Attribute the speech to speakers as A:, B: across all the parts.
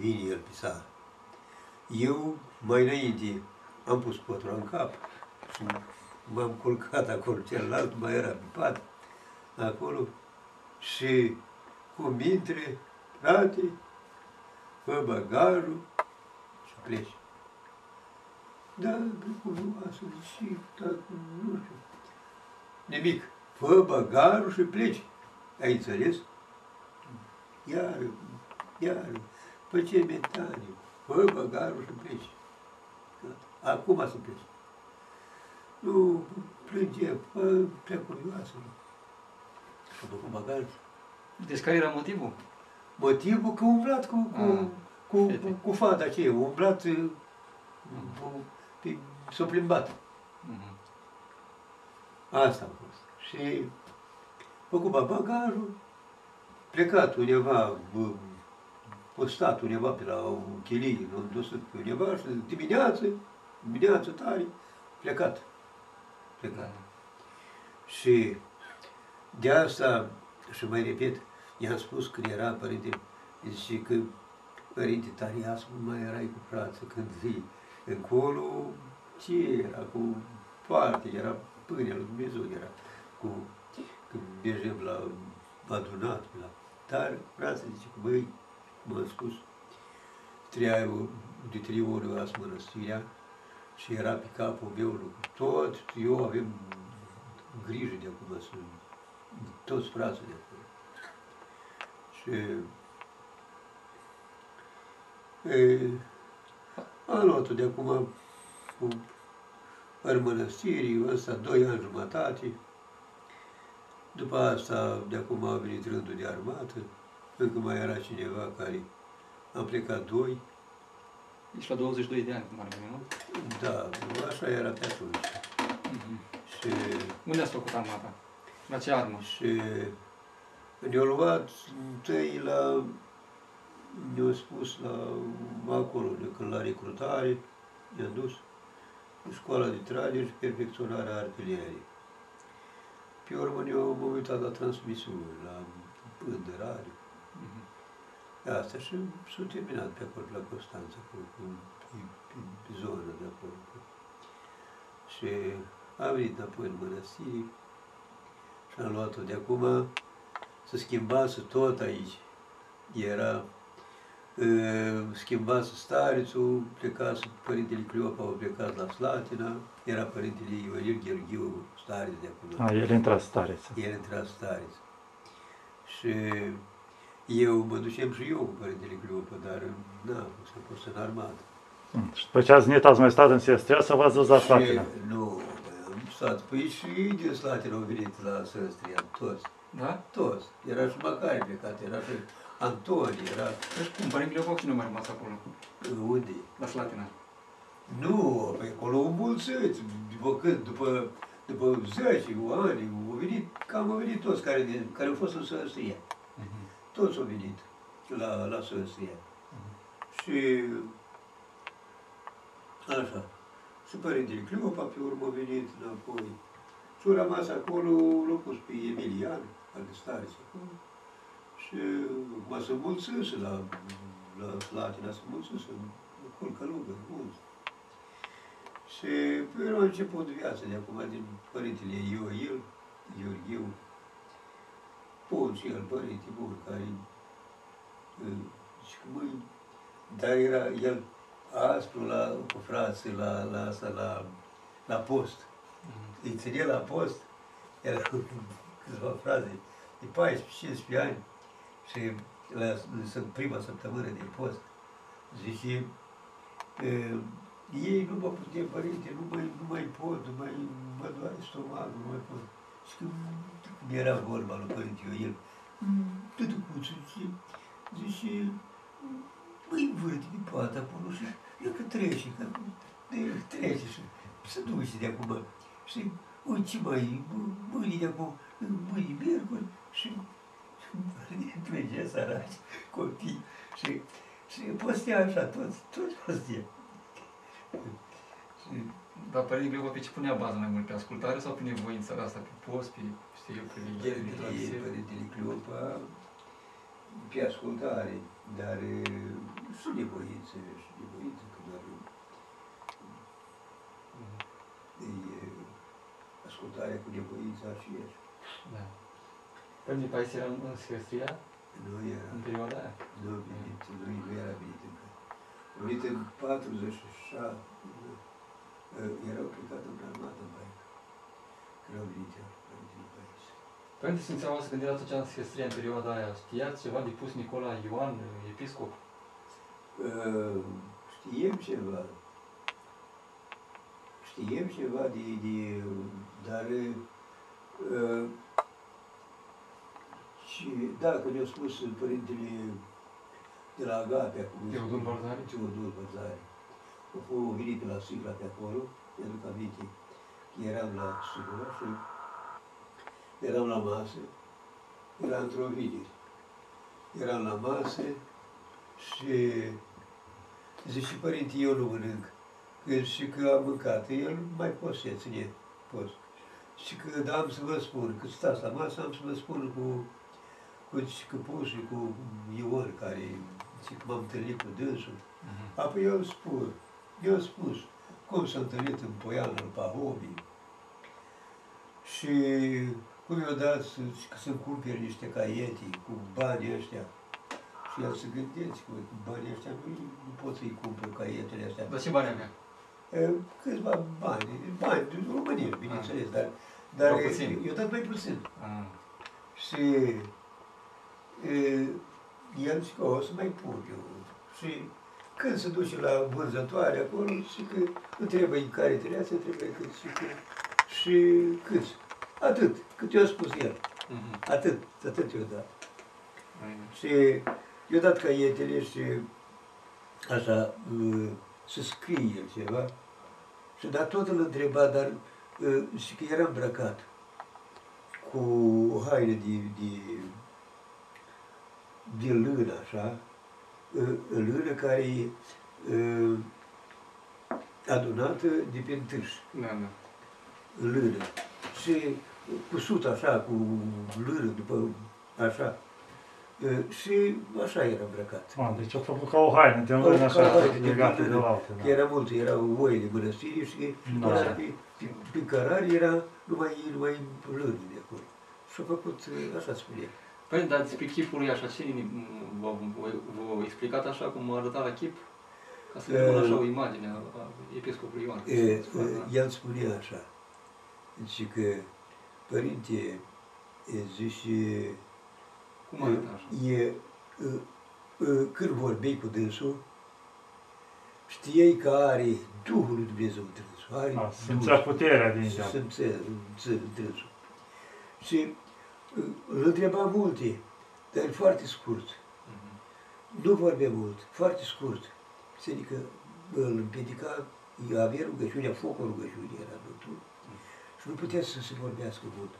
A: vine el pe sală. Eu, mai înainte, am pus potura în cap și m-am culcat acolo, celălalt mai era pe pat, acolo, și cum intre, frate, fă bagajul și pleci. Da, cu să și tot, nu știu, nimic. Fă bagajul și pleci. Ai înțeles? Iar, iar, fă ce metanie, fă bagajul și pleci. Acum să pleci. Nu plânge, fă prea curioasă. Și-a făcut bagajul.
B: Deci care era motivul?
A: Motivul că umblat cu, cu,
B: Ah,
A: cu,
B: fete.
A: cu, cu fata aceea, umblat, uh, cu- pe- s-a plimbat.
B: Mhm.
A: Asta a fost. Și făcut bagajul, plecat undeva, bă, postat undeva pe la o chilie, l-am dus pe undeva și dimineață, dimineață tare, plecat. Plecat. Și de asta, și mai repet, i-am spus când era părinte, zice că părinte Tarias nu mai erai cu frață când zi. Încolo, ce era cu foarte, era pâinea lui Dumnezeu, era cu, când mergem la adunat, la, dar frață zice că băi, m-am spus, treia, de trei ori eu las mănăstirea și era pe capul meu lucru. Tot, eu avem grijă de acum să toți frații de acolo. Și e, am luat-o de acum cu în mănăstirii, ăsta doi ani jumătate. După asta, de acum a venit rândul de armată, încă mai era cineva care am plecat doi.
B: Ești la 22 de ani, cum ar veni, nu?
A: Da, așa era pe atunci.
B: Mhm.
A: Și
B: Unde ați făcut armata? La ce armă?
A: Și ne-au luat întâi la, ne-au spus la, acolo, de când la recrutare, ne-am dus în școala de tragere și perfecționarea artileriei. Pe urmă ne-au m-am uitat la transmisiuni, la pânderare,
B: Mhm.
A: Asta și s-a terminat pe acolo, la Constanța, cu, cu, pe, pe, pe zona de acolo. Și am venit înapoi în mănăstire și am luat-o de acum, să schimbase tot aici. Era, uh, schimbase starețul, plecase Părintele Cleopa, au plecat la Slatina, era Părintele Ionel Gheorghiu, stareț de acum.
C: A, el intra stareță.
A: El intra stareț. Și eu mă ducem și eu cu Părintele Cleopa, dar n-am fost, am fost în armată.
C: Mm. Și după ce ați venit, ați mai stat în Siestria sau v-ați dus la Slatina?
A: Și, nu, am stat, păi și din Slatina au venit la Săstria, toți.
B: Da?
A: Toți. Era și Macari plecat, era și Antoni, era
B: Deci cum, părintele Foc nu mai rămas acolo?
A: unde?
B: La Slatina.
A: Nu, pe acolo îmbulțiți. După cât? După, după 10 ani, au venit, cam au venit toți care, din- care au fost în Săstria.
B: Mhm.
A: Toți au venit la, la Săstria. Și așa. Și Părintele Cleopa pe urmă a venit înapoi. Și a rămas acolo, l-a pus pe Emilian, al stareț acolo. Și mă să mulțesc la, la Slatina, să mulțesc, acolo călugă, mulți. Și pe urmă a început viața de acum, din Părintele Ioil, Gheorghiu, bun și el, părinte bun, care uh, și că măi, dar era el aspru la, cu frații la, la asta, la, la post.
B: Mhm.
A: Îi ține la post, era cu câțiva fraze de 14-15 ani și la în prima săptămână de post, zice, uh, ei nu mă putem, părinte, nu mai, nu mai pot, nu mai, mă doare stomacul, nu mai pot. Și când, când era vorba lui părinte Ioel, tătucuțul, zice, zice, măi, vârte din pat acolo și eu că trece, că de trece și se duce de acum. Și uite ce mai, mâine de acum, mâine miercuri și plângea săraci, copii și, și postea așa, toți, toți postea. Și
B: Dar părintele Cleopa pe ce punea bază mai mult? Pe ascultare sau pe nevoința asta, pe post, pe, știu eu, pe
A: El,
B: veghere, pe
A: el,
B: tradiție?
A: Părintele Cleopa, pe ascultare, dar e, și nevoință, și nevoință, că doar e, ascultarea cu nevoință și ești.
B: Da. Părinte Pais era în în Sfestria
A: Nu era,
B: în perioada aia?
A: nu a venit, nu, nu era venit încă. A venit în 47, nu, erau plecat în armată în Baică. Când au venit eu, Părintele Pais.
B: Părinte simțeam să când era atunci în Sfestria în perioada aia, știați ceva de pus Nicola Ioan, episcop?
A: Uh, știem ceva. Știem ceva de, de dar uh, și da, că ne-a spus părintele de la Agapea, cum îi
B: Teodul
A: spune,
B: Barzari?
A: Teodul Barzari. A fost venit pe la Sigla pe acolo, mi-aduc aminte, că eram la Sigla și eram la masă, era într-o vineri. Eram la masă și zice, părinte, eu nu mănânc. Că și că am mâncat, el mai poate să ține post. Și că da, am să vă spun, că stați la masă, am să vă spun cu, cu Căpuș și cu Ion, care zice că m-am întâlnit cu dânsul. Apoi eu îl spun, eu îl spus, cum s-a întâlnit în Poiană, în Pahomii, și cum i-a dat să, că să-mi cumperi niște caiete cu banii ăștia. Și el se gândește că cu banii ăștia nu, nu pot să-i cumpăr caietele astea.
B: Dar ce bani avea?
A: E, câțiva bani, bani din România, bineînțeles, dar, dar
B: Mai puțin.
A: eu dat mai puțin.
B: Ah.
A: Și e, el zice că o să mai pun eu. Și când se duce la vânzătoare acolo, și că nu trebuie în care astea, trebuie cât și că, și cât. Atât, cât i-a spus el.
B: Mhm.
A: Atât, atât i-a dat.
B: Ai-
A: Și i-a dat caietele și așa, uh, să scrie el ceva. Și dar tot îl întreba, dar uh, și că era îmbrăcat cu o haină de, de, de lână, așa, uh, lână care e uh, adunată de pe întâși
B: Da, da.
A: lână și cusut așa, cu lână, după așa. E, Și așa era îmbrăcat.
C: A, deci a făcut ca o haină de lână
A: Ca
C: așa,
A: o haină de
C: legată de
A: lână.
C: la altă.
A: Că Era multe, erau oile mănăstirii și
C: Da.
A: era pe, pe, pe cărare era numai, numai lână de acolo. Și a făcut, e, așa spune.
B: Păi, dar despre chipul lui așa, ce v-a v-a explicat așa cum arăta la chip? Ca să vedem
A: Eh,
B: așa o imagine a, a episcopului Ioan.
A: E, e, el spunea așa, zice că, părinte, e, zice,
B: Cum arăta așa?
A: E, e, e, când vorbeai cu dânsul, știai că are Duhul lui Dumnezeu în dânsul. Are
C: A,
A: Duhul.
C: simțea puterea din ea.
A: Simțea în dânsul. Și e, îl întreba multe, dar foarte scurt.
B: Mhm.
A: Nu vorbea mult, foarte scurt. Se adică îl împiedica, avea rugăciunea, focul rugăciunii era Domnul. Și nu putea să se vorbească mult.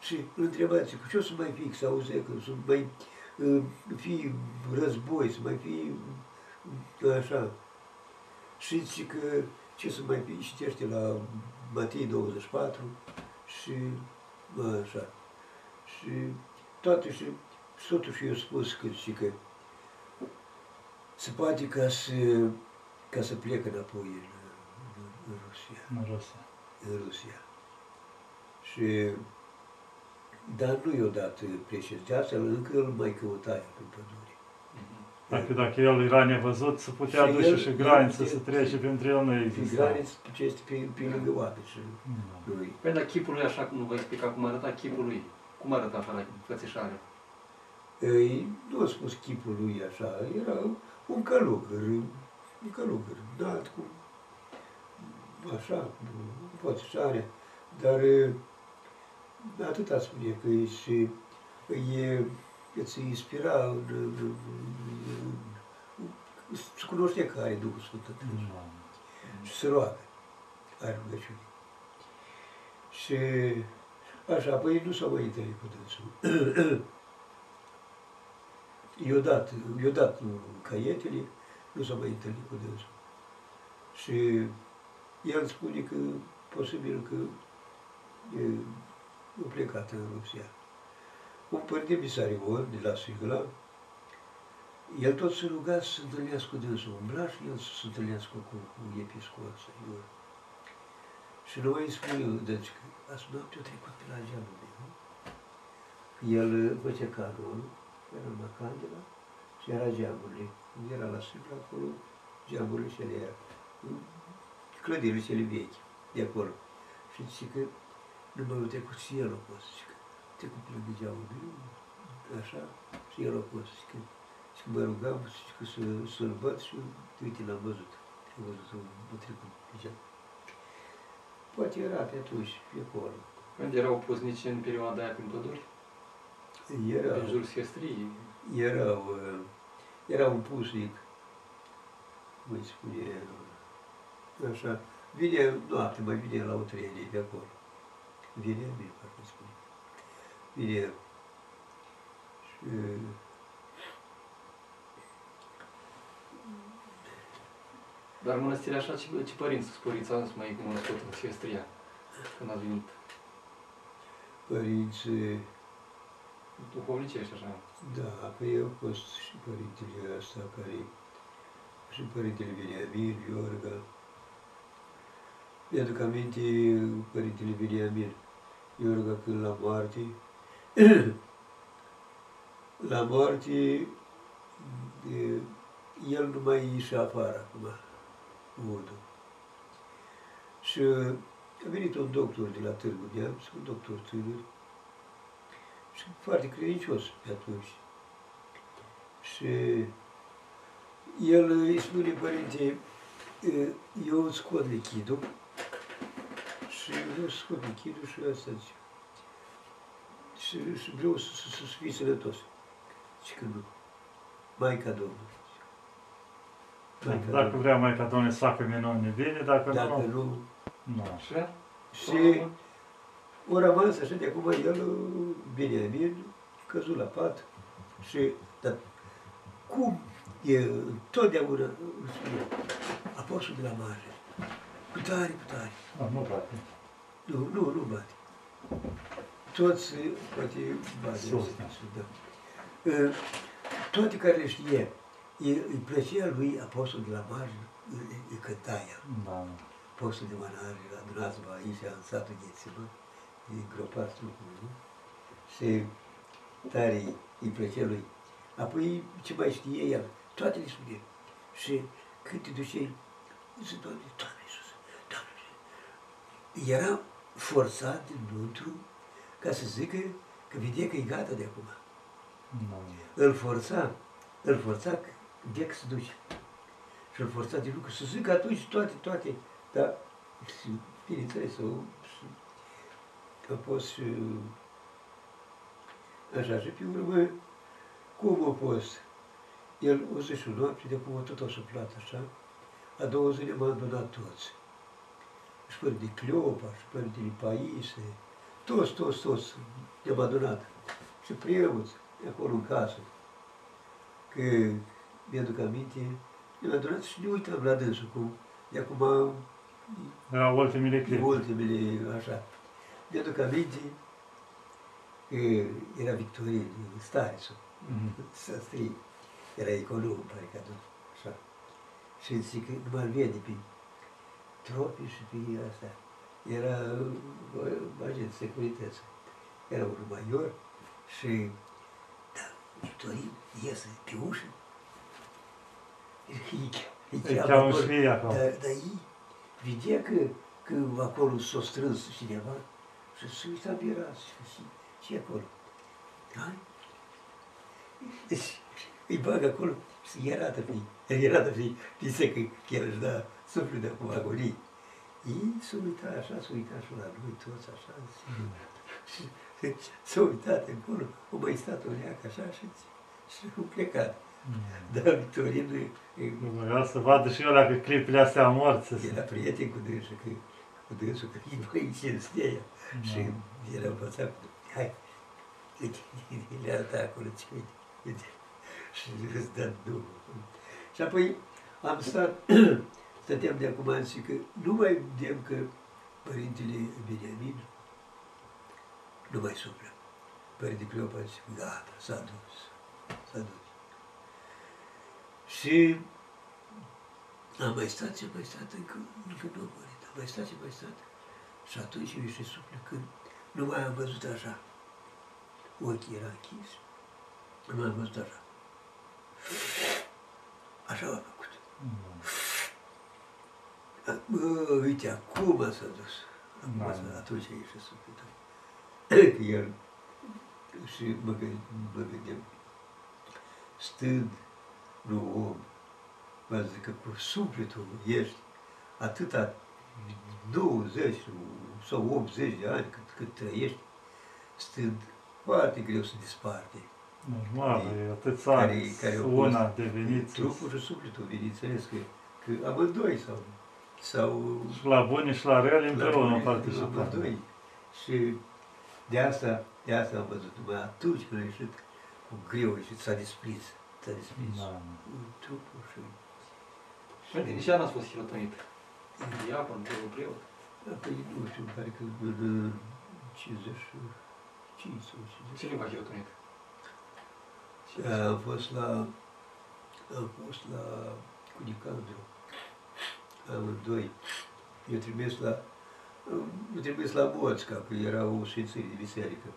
A: Și îl întrebați, cu ce o să mai fii, să auzea că să mai uh, fie război, să mai fie uh, așa. Și zice că ce să mai fie, citește la Matei 24 și uh, așa. Și toate și, și totuși eu spus că, și că se poate ca să, ca să plec înapoi în, în, în Rusia
C: În Rusia.
A: în Rusia. Și, dar nu i-a dat președinția, încă îl mai căuta el în pădure.
B: Mhm.
C: Dacă, dacă el era nevăzut, să putea
A: Și
C: duce
A: el-
C: și
A: el-
C: graniță,
A: el-
C: să trece pentru el nu
A: Pe
C: exista.
A: graniță, ce este pe, pe lângă oameni și
C: Da.
A: lui.
B: Păi, dar chipul lui așa cum vă explica cum arăta chipul lui. Cum arăta așa la fățișare?
A: Ei, nu a spus chipul lui așa, era un călugăr, un călugăr, înalt, cu așa, cu poțișare, dar e, atâta spune că e și e, îți inspira, în, în, în, în, se cunoște că are Duhul Sfânt atunci
C: Da.
A: și se roagă, are rugăciune. Și așa, apoi nu s-a mai întâlnit cu dânsul. I-a dat, i-a dat caietele, nu s-a mai întâlnit cu dânsul. Și el spune că posibil că e, a plecat în Rusia. Un părinte Bisarion de la Sigla el tot se ruga să se întâlnească cu dânsul, umbla și el să se întâlnească cu, cu episcopul ăsta, Ior. Și noi îi spune, deci, că azi noapte a trecut pe la geamul meu. El făcea canul, era numai candela și era geamurile. Era la sâmbă acolo, geamurile și ele era. Clădirile cele vechi, de acolo. Și zice că nu mai trecut și el a fost. Zice că trecut pe lângă geamul meu, așa, și el a fost. Zice că, zice că mă rugam zice că să, să-l văd și uite, l-am văzut. Am văzut a trecut pe geam. Poate era pe atunci, pe acolo.
B: Când erau puznici în perioada aia prin păduri?
A: Era,
B: În jurul Siestrii?
A: erau, uh, era un pusnic, cum îi spune, uh, așa, vine noapte, mai vine la o trenie de acolo. Vine, vine, parcă îi spune. Vine și
B: Dar mănăstirea așa, ce, ce părinți sporiți ați mai cunoscut în Siestria? Când ați venit?
A: părinți,
B: Duhovnicești așa.
A: da, că eu au fost și părintele ăsta care, și părintele Beniamin, Iorga. Mi-aduc aminte părintele Beniamin, Iorga când la moarte, la moarte, e, el nu mai ieșea afară acum, modul. Și a venit un doctor de la Târgu Neamț, un doctor tânăr, și foarte credincios pe atunci. Și el îi spune, părinte, eu îți scot lichidul și vreau să scot lichidul și asta zice. Și, și vreau să, să, să fii sănătos. Și că nu. Maica Domnului. Maica
C: Dacă
A: Domnului.
C: vrea Maica Domnului să facă minuni, bine, dacă,
A: Dacă
C: nu,
A: nu,
C: nu.
B: Așa?
A: Și o rămas așa de acum el, Beniamin, căzut la pat și, dar cum e întotdeauna, îmi spune, apostol de la mare, cu tare, cu tare,
C: Nu, nu poate.
A: nu, nu, nu bate. Toți, poate, bate,
C: Sus, da.
A: da. Uh, Toate care le știe, îi îi plăcea lui apostol de la mare, îi, îi cânta el.
C: Da, da.
A: postul de manare, adunați-vă aici, în satul Ghețimă, e gropat trupul, nu? Și tare îi- îi plăcea lui. Apoi, ce mai știe el, toate le spune. Și când te duceai, zice, Doamne, Doamne Iisus, Doamne Iisus. Era forțat înăuntru ca să zică că vedea că e gata de acum.
C: Da.
A: Îl forța, îl forța că vedea că se duce. Și îl forța de lucru să zică atunci toate, toate. Dar, și, bineînțeles, o, și, a fost și așa, și pe urmă, cum a fost? El o să și noapte, de acum tot o suflat așa, a doua zi ne-am adunat toți. Și părinte Cleopa, și părintele Paise, toți, toți, toți ne-am adunat. Și preoți, de acolo în casă. Că mi-aduc aminte, ne-am adunat și ne uitam la dânsul, cum de acum
C: Erau ultimile
A: în
C: clipe.
A: ultimele, așa. Mi-aduc aminte că era Victorin, Starisu,
C: Mhm.
A: să strie. Era econom, pare că nu, așa. Și zic că nu mai vede pe tropi și pe asta. Era uh, agent de securități. Era un major și da, Victorin iese pe ușă. Îi, îi
C: Îi
A: cheamă
C: cheamă
A: acolo.
C: și ei acolo.
A: Dar, dar ei vedea că, că acolo s-a strâns cineva și se uita pe ras și, și, și acolo. Hai? Deci îi bagă acolo și îi arată pe îi arată pe dice că el își da suflet de acum agonii. Ei s-au uitat așa, s-au uitat și la noi toți așa și, și s-au uitat acolo, au mai stat o leacă așa și, și au plecat. Dar Victorin e- e-
C: Vreau să vadă și eu dacă clipele astea morți.
A: era prieten cu dânsul, că, cu dânsul, că îi băi cinstea ea. Și era învățat cu, hai, uite, le arăta acolo, ce uite, uite. Și îți dă drumul. Și apoi am stat, stăteam de acum și că nu mai vedem că părintele Beniamin nu mai suflă. Părintele Cleopa zice, gata, s-a dus, s-a dus. Și am mai stat și mai stat, încă, încă nu am murit. Am mai stat și mai stat. Și atunci mi se suflet când nu mai am văzut așa. Ochii era închis. Nu mai am văzut așa. Așa am făcut. Bă, uite, acum s-a dus. Acum
C: Da.
A: s-a, atunci a ieșit sufletul. Că el și mă, gând, mă gândeam, stând, nu om, mă zic că cu sufletul ești atâta 20 sau 80 de ani cât, cât trăiești, stând, foarte greu să disparte.
C: Normal, e atâția
A: Care-
C: ani,
A: care au
C: una
A: fost
C: deveniți
A: Trupul și sufletul, bineînțeles că, că amândoi sau, sau
C: și la buni și la rele împreună
A: la
C: au participat.
A: amândoi. Și de asta, de asta am văzut, numai atunci când a ieșit cu greu și s-a desprins, s-a desprins
C: Da.
A: trupul și...
B: Părinte, nici ea n-a fost hirotonit. Diacon, preot, preot.
A: Apoi, nu știu, pare că în 55 sau 50.
B: Ce limba hirotonit?
A: Am fost la, am fost la Cunicandru, amândoi. Eu trimis la, eu trimis la Moțca, că era o sfințire de biserică,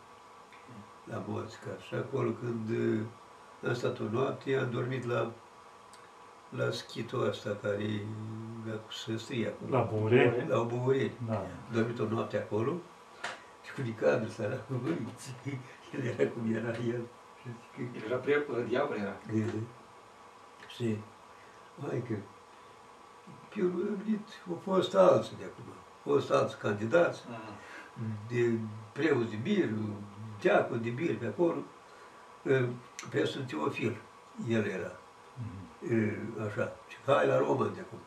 A: la Moțca. Și acolo când uh, am stat o noapte, am dormit la, la schitul ăsta care la cu săstrie acolo.
C: La Bure?
A: La Oburie.
C: Da.
A: Am dormit o noapte acolo și Cunicandru s-a răcuvânt. El era cum era el. Și zic că
B: El era preot, diacon era.
A: de, și, mai că, pe urmă am venit, au fost alții de acum, au fost alți candidați, de preoți de bir, deacon de bir pe acolo, eh, pe Sfânt Teofil, el era,
C: Mhm.
A: eh, așa, și hai la Roma de acum,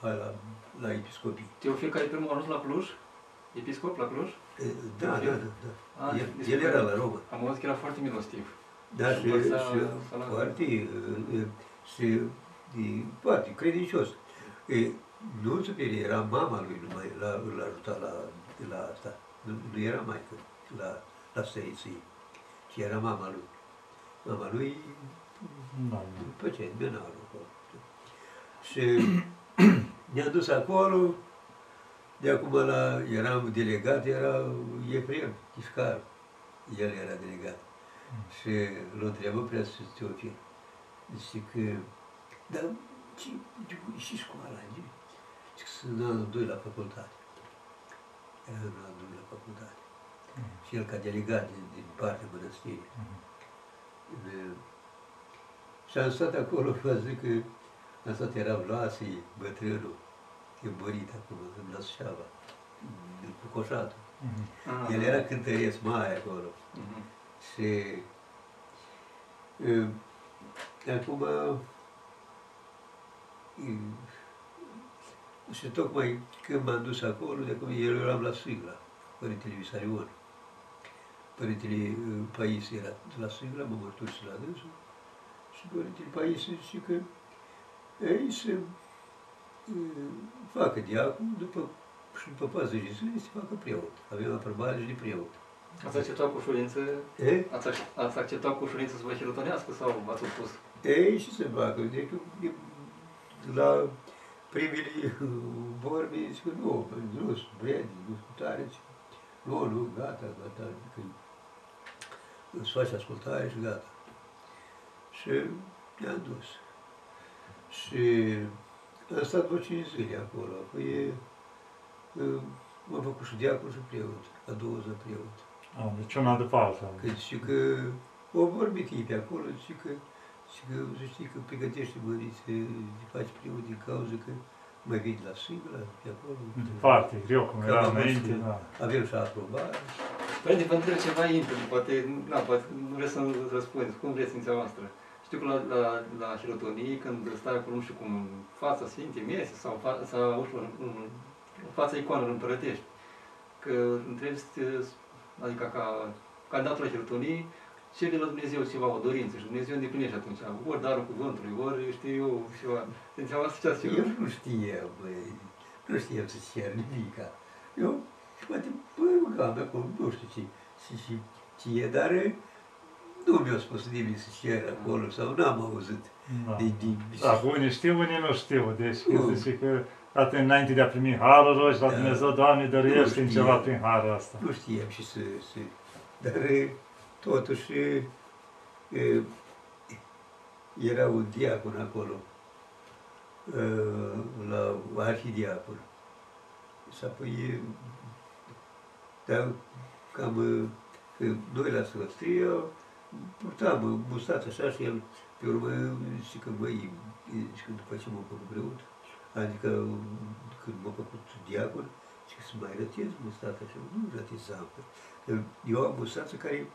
A: hai la, la episcopii.
B: Teofil care primul a ajuns la Cluj, episcop la Cluj,
A: Eh, Da, da,
B: Teofil?
A: da, da.
B: Ah,
A: El,
B: deci
A: el
B: că-
A: era la Roma.
B: am auzit că era foarte milostiv.
A: Da,
B: Și
A: și,
B: învăța
A: și
B: să-l-
A: foarte, e, e, și e, foarte credincios. E, nu superior, era mama lui, numai la, îl ajuta la, la asta. Nu, nu era maică la, la stăriții, ci era mama lui. Mama lui
C: Da.
A: făcea menarul acolo. Și ne-a dus acolo, de acum la, eram delegat, era Efrem Chișcar, el era delegat. Și l-a întrebat prea să Teofil. Zice că, dar ce, ce, și școala? Ce? Zice că sunt în anul doi la facultate. Era în anul doi la facultate. Și el ca delegat din, din partea mănăstirii. De- Și am stat acolo, vă zic că am stat, era Vlasii, bătrânul, e mărit acum, în Născeava, cu coșatul.
C: Mhm.
B: Ah,
A: El era cântăreț mare acolo.
B: Mhm.
A: Și uh, acum uh, și tocmai când m-am dus acolo, de acum eu eram la Sigla, Părintele Visarion. Părintele uh, Paisie era la Sigla, mă mărturisi la dânsul. Și Părintele Paisie zice că ei să uh, facă diacon, după, și după 40 de zile să facă preot. Avem aprobare și de preot.
B: Ați acceptat cu ușurință,
A: E?
B: ați, ac- ați acceptat cu ușurință să vă hirotonească sau ați opus?
A: Ei, și se facă? Deci, e- la primele vorbe, zic că nu, că nu sunt prieteni, nu sunt tare, zic, nu, nu, gata, gata, că îți faci ascultare și gata. Și ne-am dus. Și am stat vreo 5 zile acolo, apoi e, e, m-am făcut și diacon și preot, a doua zi preot.
C: A, deci una după alta.
A: Că zice că au vorbit ei pe acolo, zice că, zice că să știi că pregătește măriți, să faci preot din cauza că mai vin la sigla pe acolo.
C: Foarte greu, cum
A: Că
C: era
A: am
C: înainte,
A: văzut.
C: da.
A: Avem și aprobare.
B: Părinte, vă întreb ceva intru, poate, na, poate nu vreți să răspundeți, cum vreți în seama noastră. Știu că la, la, la hirotonii, când stai acolo, nu știu cum, în fața Sfintei Mese sau, fa, sau ușor, în, în fața icoanelor împărătești, că întrebi, adică ca candidatul la hirotonii, cere de la Dumnezeu ceva, o dorință și Dumnezeu îndeplinește atunci, ori darul cuvântului, ori știu eu ceva. În seama asta ce
A: Eu nu știam, băi, nu știam să cer nimica. Eu, poate, bă, rugam acolo, nu știu ce, ce, ce, ce e, dar nu mi-a spus nimeni să cer acolo sau n-am auzit
C: Da.
A: de nimeni.
C: Da, unii știu, unii nu știu. Deci
A: Nu.
C: când zice că atunci înainte de a primi harul rogi la
A: Da.
C: Dumnezeu, Doamne, dăruiește în
A: știe.
C: ceva prin harul ăsta.
A: Nu știam și să... să dar e, totuși e, e, era un diacon acolo, e, la arhidiacon. Și apoi, e, dar cam e, că noi la sfăstrie purtam e, mustață așa și el pe urmă zice că măi, și că după ce m-am făcut preot, adică când m-am făcut diacon, și să mai rătez mustața și nu rătizam. Eu am mustață care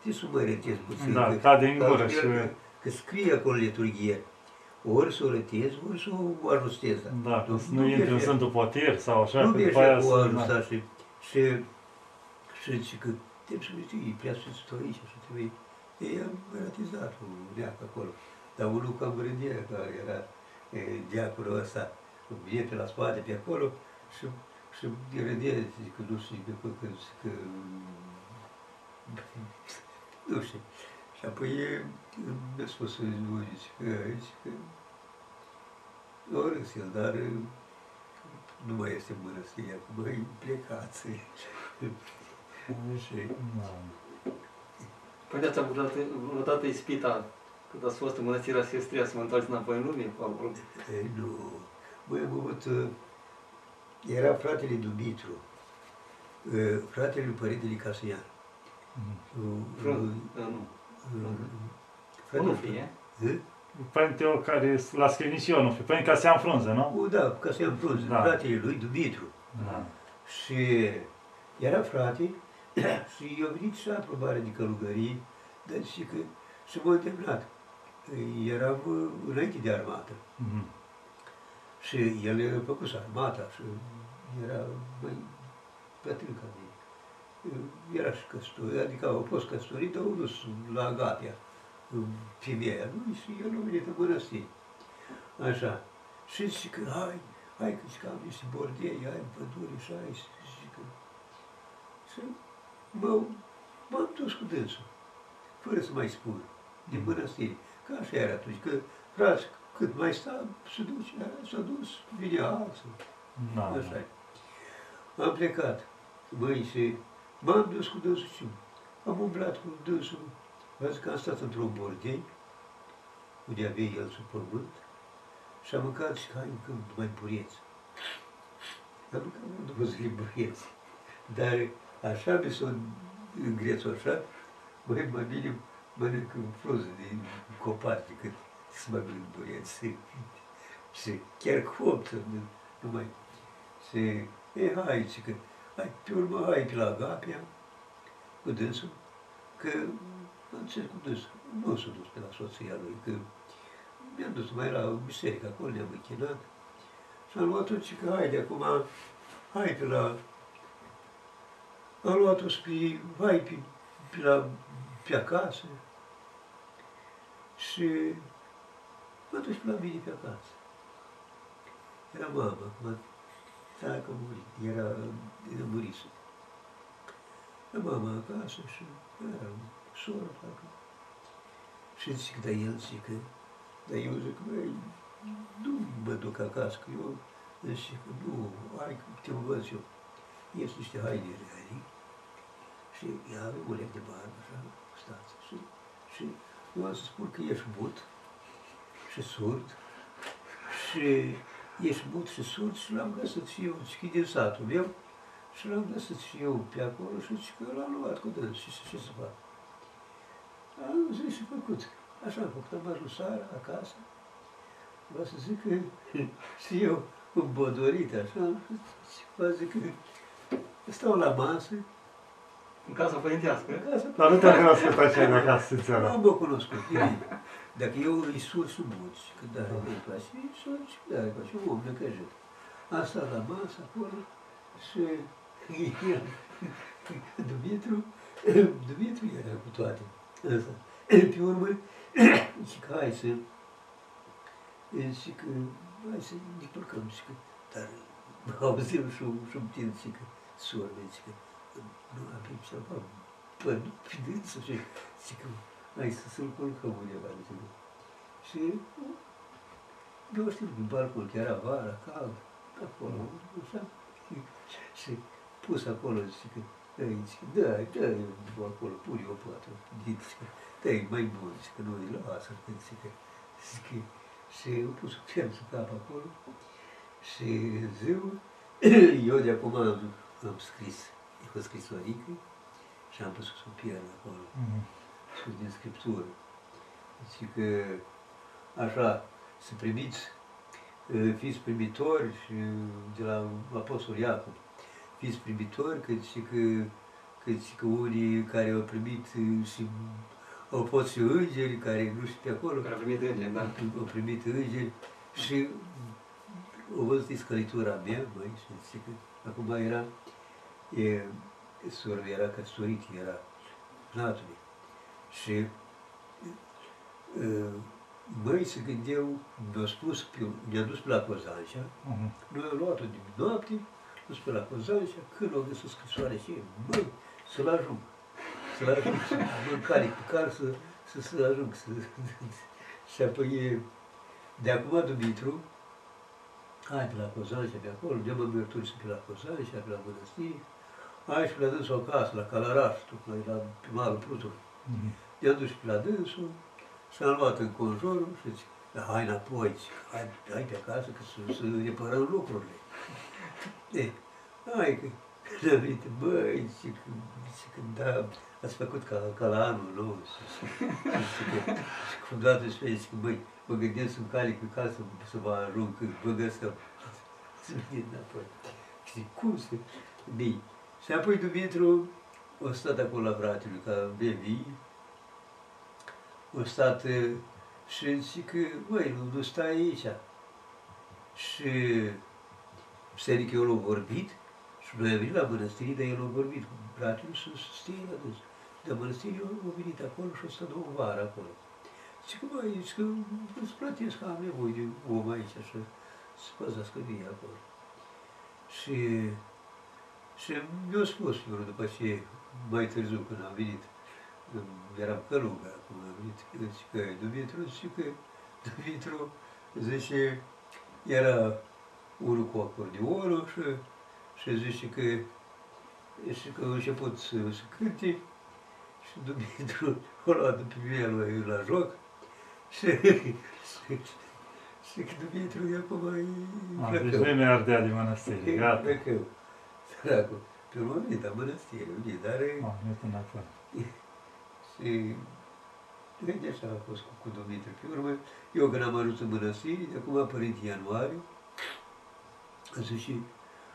A: trebuie să mai rătez puțin.
C: Da,
A: că-
C: cade în
A: că
C: gură
A: altfel
C: și-
A: Că, că scrie acolo liturghie. Ori să o rătez, ori să o ajustez.
C: Da, că să nu intri în
A: merge-
C: Sfântul Potir sau așa,
A: Nu
C: că după
A: merge
C: aia
A: cu
C: să...
A: ajusta și, și, și zice că trebuie să uite, e prea sfântul aici și trebuie... Ei am ratizat un neac acolo. Dar unul cam rândea, că era e, diaconul ăsta, vine pe la spate, pe acolo, și, și rândea, zice că nu știu, că, că, că, că nu știu. Și apoi e, mi-a spus lui, zice că, zice că o râs el, dar e, nu mai este în mănăstire, acum e plecat. și
C: Da.
B: Păi de-ați avut vreodată, vreodată ispita când ați fost în mănăstirea Sestria să mă întoarceți înapoi în lume? Acolo?
A: e, nu, mai am avut, uh, era fratele Dumitru, uh, fratele lui Părintele Casian.
C: Mhm.
A: Uh,
B: Frun,
A: uh,
B: nu.
A: uh,
B: Nu fie.
A: Uh?
C: Părinte care l-a scris nici eu, nu știu. Părinte Casian Frunze, nu?
A: Uh, Da, Casian Frunze,
C: Da.
A: fratele lui Dumitru.
C: Da.
A: Și era frate și eu venit și la aprobare de călugărie, dar și că și m-a îndemnat. Eram uh, înainte de armată.
C: Mhm.
A: Și el a făcut armata și era mai bătrân ca mine. Era și căsătorit, adică au fost căsătorit, dar unul la Agapia, femeia lui și el a venit în mănăstire. Așa. Și zice că hai, hai că zice că am niște bordei, ai pădure și ai, și zice că... Și mă, m-am dus cu dânsul, fără să mai spun, din
C: Mhm.
A: mănăstire. Că așa era atunci, că frați, cât mai sta, se duce, s-a dus, vine altul.
C: Da,
A: Așa
C: da.
A: e. Am plecat, băi, și m-am dus cu dânsul și am umblat cu dânsul. Văd că am stat într-un bordei, unde avea el sub pământ, și am mâncat și hai mâncăm mai bureți. Am mâncat mai două zile bureți. Dar așa mi s-a îngrețoșat, mai, mai bine mănânc în frunză de copaci decât să mă mănânc bureți. Și chiar coptă, nu, nu mai... Și, e, hai, zice că, hai, pe urmă, hai pe la Agapia, cu dânsul, că am ținut cu dânsul. Nu s-a dus pe la soția lui, că mi-am dus mai la biserică, acolo ne-am închinat. Și am luat-o, zice că, haide, acum, hai pe la... Am luat-o spre, hai pe, pe la, pe acasă. Și m-a dus pe la mine pe acasă. Era mama, acum, taică a murit, era, era murisă. La mama acasă și era soră, parcă. Și zic, dar el zic că, dar eu zic, băi, nu mă duc acasă, că eu zic că nu, hai că te învăț eu. Ies niște haine reale și ea are un leg de barbă, așa, stați. Și, și eu am să spun că ești mut și surd și ești mut și surd și l-am găsit și eu, zic, e din satul meu, și l-am găsit și eu pe acolo și zic că l-am luat cu dâns și ce să fac. Am zis și făcut. Așa am făcut, am ajuns seara acasă. Vreau să zic că și eu îmbodorit așa, și vă zic că stau la masă,
B: În casa părintească.
A: în casă,
C: Dar nu te cunoscut așa de acasă, sincer.
A: nu am mă cunoscut, nimic. Dacă eu îi sur sub buci, că da, îi place, îi sur și da, îi place, un om necăjit. Am stat la masă acolo și el, Dumitru, Dumitru era cu toate. Asta. Pe urmă, zic, hai să, zic, hai să ne culcăm, zic, dar auzim și un șumptin, zic, sorbe, zic, nu avem ceva, până, pe dânsă și zic, hai să să-l culcăm undeva. zice. Și eu știu, din balcon, că era vara, cald, acolo, așa, și, și pus acolo, zice că, "Ei, zice, da, da, eu acolo, pune o poată, zice că, da, e mai bun, zice că nu îi lasă, zice că, zice, și eu pus ferm să cap acolo, și ziua, eu de acum am, am scris, e o scrisorică, și am pus o pierdă acolo,
C: Mhm.
A: sus din Scriptură. Deci că așa, să primiți, eh, fiți primitori și de la Apostol Iacov, fiți primitori, că și că, că, și că unii care au primit eh, și au fost și îngeri care nu știu pe acolo,
B: Care a primit îngeri, da.
A: au primit îngeri și au văzut iscălitura mea, băi, și zice că acum era, e, sora mea era căsătorit, era natului. Și e, băi se gândeau, mi-au spus, pe- mi-a dus pe la Cozancea,
C: Mhm.
A: noi am luat-o din noapte, dus pe la Cozancea, când au găsit scrisoare și băi, să-l ajung, să-l ajung, să mă calic pe car, să, să, să ajung, să... și apoi, e, de acum, Dumitru, hai pe la Cozancea, pe acolo, de mă mărturisă pe la Cozancea, pe la mănăstire, hai și pe la dânsul acasă, la Calaraș, tocmai la pe malul Prutului.
C: Mhm.
A: I-am dus pe la dânsul, s-am luat în conjurul și zic, "Da, hai înapoi, zic, hai, hai pe acasă că să, să reparăm lucrurile. E, hai că, le-am venit, băi, zic, zic, da, ați făcut ca, ca la anul nou. Și, și, că, și cum dată și zic, băi, mă gândesc să-mi calic pe casă să vă ajung când vă găsăm. Să vin înapoi. Și zic, cum să? Bine. Și apoi Dumitru a stat acolo la fratele ca bebi, a stat eh, și zic că, băi, nu, nu stai aici. Și biserică el a vorbit și noi am venit la mănăstire, dar el a vorbit cu fratele să să stie la dus. De mănăstire eu am venit acolo și a stat o vară acolo. Zic că, băi, zic că îți plătesc că am nevoie de om aici și să păzească mie acolo. Și, și mi-a spus eu după ce mai târziu când am venit, eram călugă, acum am venit, zice că Dumitru, zice că Dumitru, zice, era unul cu acordeonul și, și zice că, și că a început să, să cânte și Dumitru a luat pe mine la, la joc și, și, și că Dumitru de acum e
C: A,
A: flăcău.
C: deci nu mai ardea de mănăstire,
A: E
C: gata.
A: Flăcău. Săracul. Pe urmă a venit la mănăstire, a venit, dar e-
C: A, nu până acolo.
A: și de așa a fost cu, cu Dumitru. Pe urmă, eu când am ajuns în mănăstire, de acum părinte ianuarie, a zis și,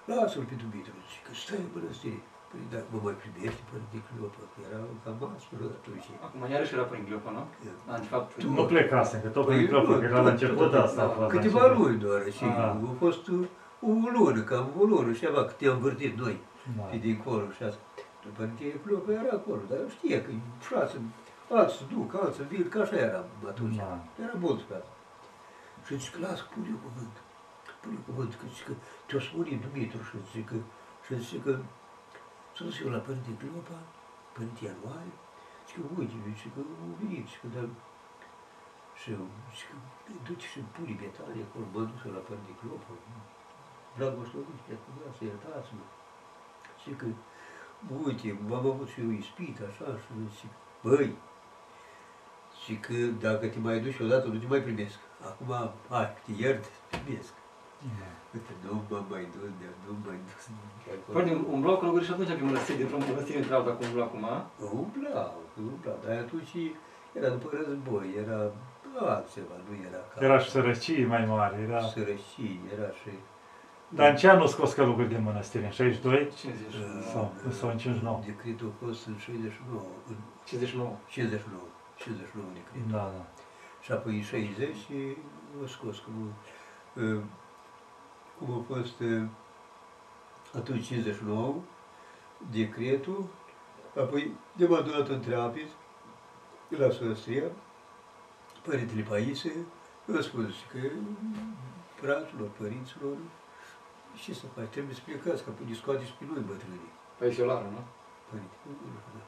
A: lasă-l pe Dumitru, zice că stai în mănăstire. Păi dacă mă mai primește, părinte Cleopa, că era cam aspru atunci.
B: Acum iarăși era prin Gliopa, nu? Da, de fapt,
A: Tu-
C: Nu plecase, că tot
A: Păi,
C: prin Cleopa,
A: nu,
C: că era la
A: tot-
C: început
B: tot-
C: asta a
B: da,
C: fost. la
A: Câteva
C: început.
A: luni doar și
C: Aha.
A: a fost o lună, cam o lună și ceva, cât i-am vârtit noi.
C: Da.
A: pe dincolo și asta. După Părintele Cleopa era acolo, dar știa că frate, alții se duc, alții vin, că așa eram atunci.
C: Da.
A: Era mulți pe asta. Și zice că lasă, pune cuvânt. Pune cuvânt, că zice că te-o spune Dumitru și zice că, și zice că s-a dus eu la Părintele Cleopa, Părinte Ianuarie, zice că uite, zice că au venit, zice că dar și zice că duce și pune betanie acolo, mă duc eu la Părintele Cleopa, blagosloviți pe acum, să iertați-mă. Și că, uite, am avut și eu ispită, așa, și zic, băi, și că dacă te mai duci odată, nu te mai primesc. Acum, hai, te iert, te primesc.
C: Da.
A: Uite, nu m-am mai dus, de nu m mai dus. de acolo.
B: Părinte, umblau călugări și atunci pe mănăstire, dintr-o mănăstire într alta, cum umbla acum, a?
A: Umblau, umblau, dar atunci era după război, era altceva, nu era ca
C: Era și sărăcie mai mare, era...
A: sărăcie, era și...
C: Dar în ce an nu scos călugări din mănăstire? În 62?
B: 50,
C: Sau- sau în 59.
A: Decretul a fost în 69, în
B: 59.
A: 59, 59 decret.
C: Da, da.
A: Și apoi în 60 o scos cum, uh, cum a fost uh, atunci 59 decretul, apoi de m-a adunat în Treapid, la Sfântăia, Părintele Paise, eu spus că fraților, părinților, ce să faci, trebuie să plecați, că apoi scoateți pe noi bătrânii.
B: Pensiolară, nu?
A: Părinte, nu, nu, nu,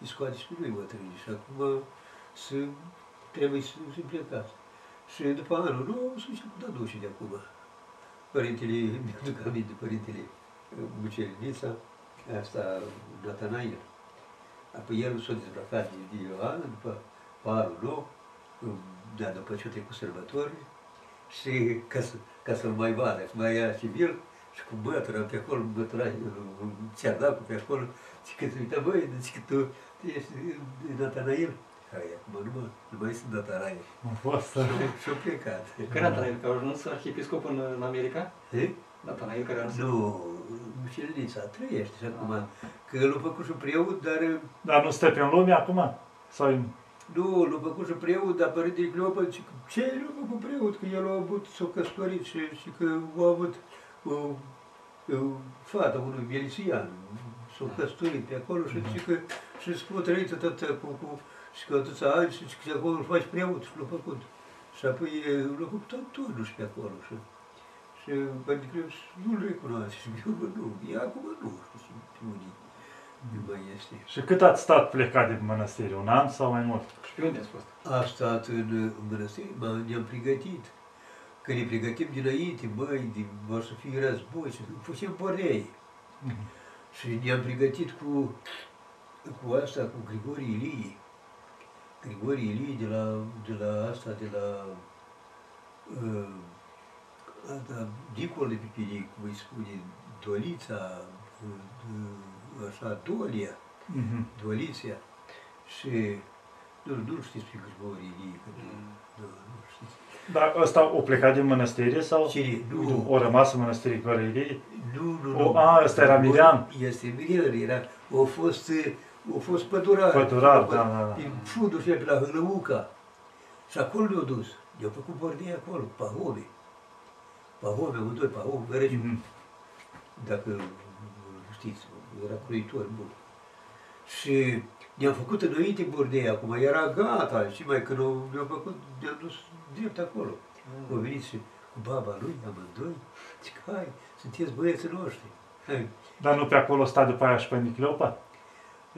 A: îi scoateți pe noi bătrânii și acum să trebuie să, să plecați. Și după anul nou, să și cu dadușii de acum. Părintele, mi-aduc aminte, părintele Bucelinița, asta, Natanael. Apoi el s-a dezbrăcat de, de Ioan, după parul nou, da, după ce a trecut sărbători, și ca, să, ca să-l mai vadă, să mai ia civil, și cu bătura pe acolo, bătura, țeardacul pe acolo, și când se uita, băi, deci că tu, tu ești Natanael. Hai, acum nu, mă, nu mai sunt Natanael.
C: A fost.
A: Și-a plecat.
B: Că Natanael, că a ajuns arhiepiscop în, în America?
A: E?
B: Natanael care a ajuns...
A: Nu, Mucelinița trăiește și acum, că l-a făcut și preot, dar
C: Dar nu stă pe în lume acum? Sau în-
A: nu, l-a făcut și preot, dar părintele Cleopa zice, ce l-a făcut preot? Că el a avut, s-a căsătorit și, și că a avut o, o fată, unui milițian, s-a căsătorit pe acolo și zice că și s-a trăit atât cu, cu, și că atâția ani și zice că de acolo îl faci preot și l-a făcut. Și apoi e, l-a făcut tot turnul și pe acolo. Și, și părintele Cleopa nu-l recunoaște și eu bă, nu, e acum nu știu și unii nu mai este.
C: Și cât ați stat plecat din mănăstire? Un an sau mai mult?
B: Și pe unde ați fost?
A: A stat în, în mănăstire, mă, ne-am pregătit. Că ne pregătim dinainte, băi, din, vor să fie război, și făceam pornei. Și ne-am pregătit cu, cu asta, cu Grigorie Ilie. Grigorie Ilie de la, de la asta, de la uh, asta, dincolo de pe Piric, cum îi spune, Dolița, uh, uh, așa, Dolia.
C: Mhm.
A: Doliția și nu, nu știți pe Grigorie Ilie, că nu, nu, nu știți.
C: Dar ăsta o plecat din mănăstire sau?
A: Cine? Nu,
C: O rămas în mănăstire Gorăirii?
A: nu, nu,
C: O,
A: nu.
C: a, ăsta era Mirian.
A: Este Mirian, era, a fost, a fost pădurar.
C: Pădurar, da, da, da.
A: Din fundul și pe la Hălăuca. Și acolo ne-au dus. Ne-au făcut bordei acolo, Pahome. Pahome, amândoi, Pahome, Gărăciu.
C: Mhm.
A: dacă știți, era croitor bun. Și ne-am făcut înainte bordei, acum era gata, și mai când o- ne-am făcut, ne-am dus drept acolo. Au venit și cu baba lui, amândoi, zic, hai, sunteți băieții noștri. Hai.
C: Dar nu pe acolo sta după aia și pe Nicleopa?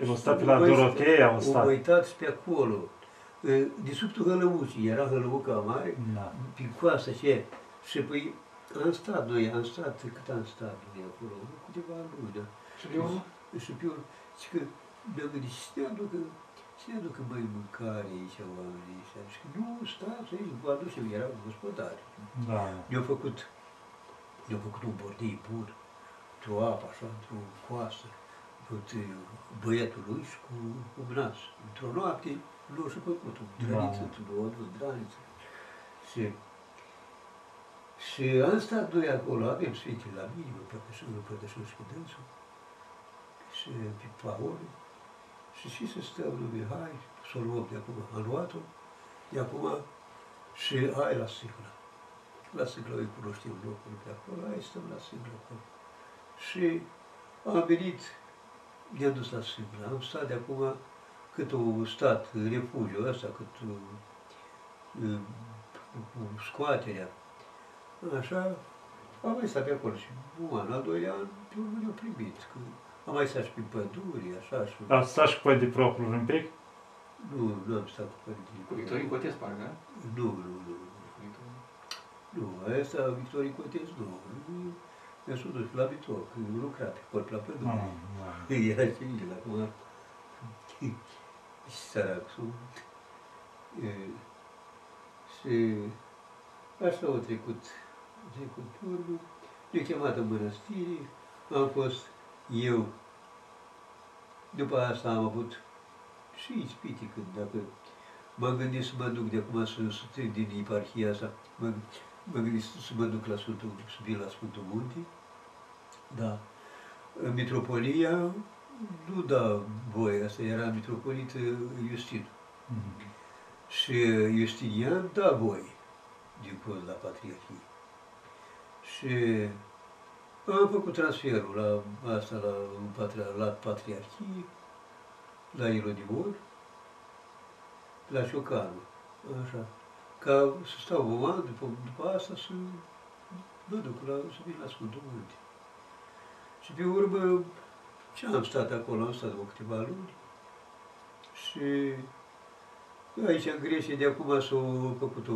C: El o sta pe la
A: Au mai
C: Doroteea, o
A: Au
C: sta.
A: mai uitat și pe acolo. E, De subtul Hălăucii, era Hălăuca mare,
C: Da.
A: prin coastă ce. Și păi am stat noi, am stat, cât am stat noi acolo, câteva luni, da.
B: Și pe urmă?
A: Și pe urmă, zic că mi-am gândit, și ne aducă, să ne aducă mai mâncare aici oamenii ăștia. Și că nu, stați aici, vă aducem, erau gospodari.
C: Da.
A: Ne-au făcut, ne-au făcut un bordei bun, într-o apă, așa, într-o coastă, făcut uh, băiatul lui și cu, cu nas. Într-o noapte l-au și făcut, o drăniță,
C: Da.
A: l-au adus drăniță. Și, și am stat noi acolo, avem sfinte la mine, mă părtășăm, mă părtășăm și cu dânsul, și pe Paul, și și să stăm lui hai, să o luăm de acum, am luat-o, de acum, și hai la sticlă. La sticlă îi cunoștem locul pe acolo, hai stăm la sticlă acolo. Și am venit, ne-am dus la sticlă, am stat de acum cât o stat, refugiul ăsta, cât uh, uh, cu scoaterea. Așa, am mai stat pe acolo și un an, al doilea an, pe urmă ne-au primit. Că am mai stat și prin păduri, așa, și...
C: Ați stat și cu de propriu un pic?
A: Nu, nu am stat cu părintele.
B: Cu Victorin Cotez, parcă, a?
A: Nu, nu, nu. Nu, ăsta, Victorie Cotez, nu. Mi-a s-a dus la Vitoc, lucra pe corp la pădure.
C: Ah, da.
A: Era și el acum. Și săracul. E, Și așa au trecut, au trecut turmul. Ne-a chemat în mănăstire, am fost eu. După asta am avut și ispite când dacă m-am gândit să mă duc de acum să, să trec din eparhia asta, mă, mă gândit să, să mă duc la Sfântul, să vin la Sfântul Munte, da. În Mitropolia nu da voie, asta era mitropolit uh, Justin.
C: Mhm.
A: Și Justinian da voie din cod la Patriarhie. Și am făcut transferul la asta, la, un patria- la Patriarhie, la Ilodior, la Ciocanu, așa. Ca să stau un an, după, după asta să mă duc la, să vin la Sfântul Munte. Și pe urmă, ce am stat acolo, am stat o câteva luni și Aici, în Grecia, de acum s-a făcut o,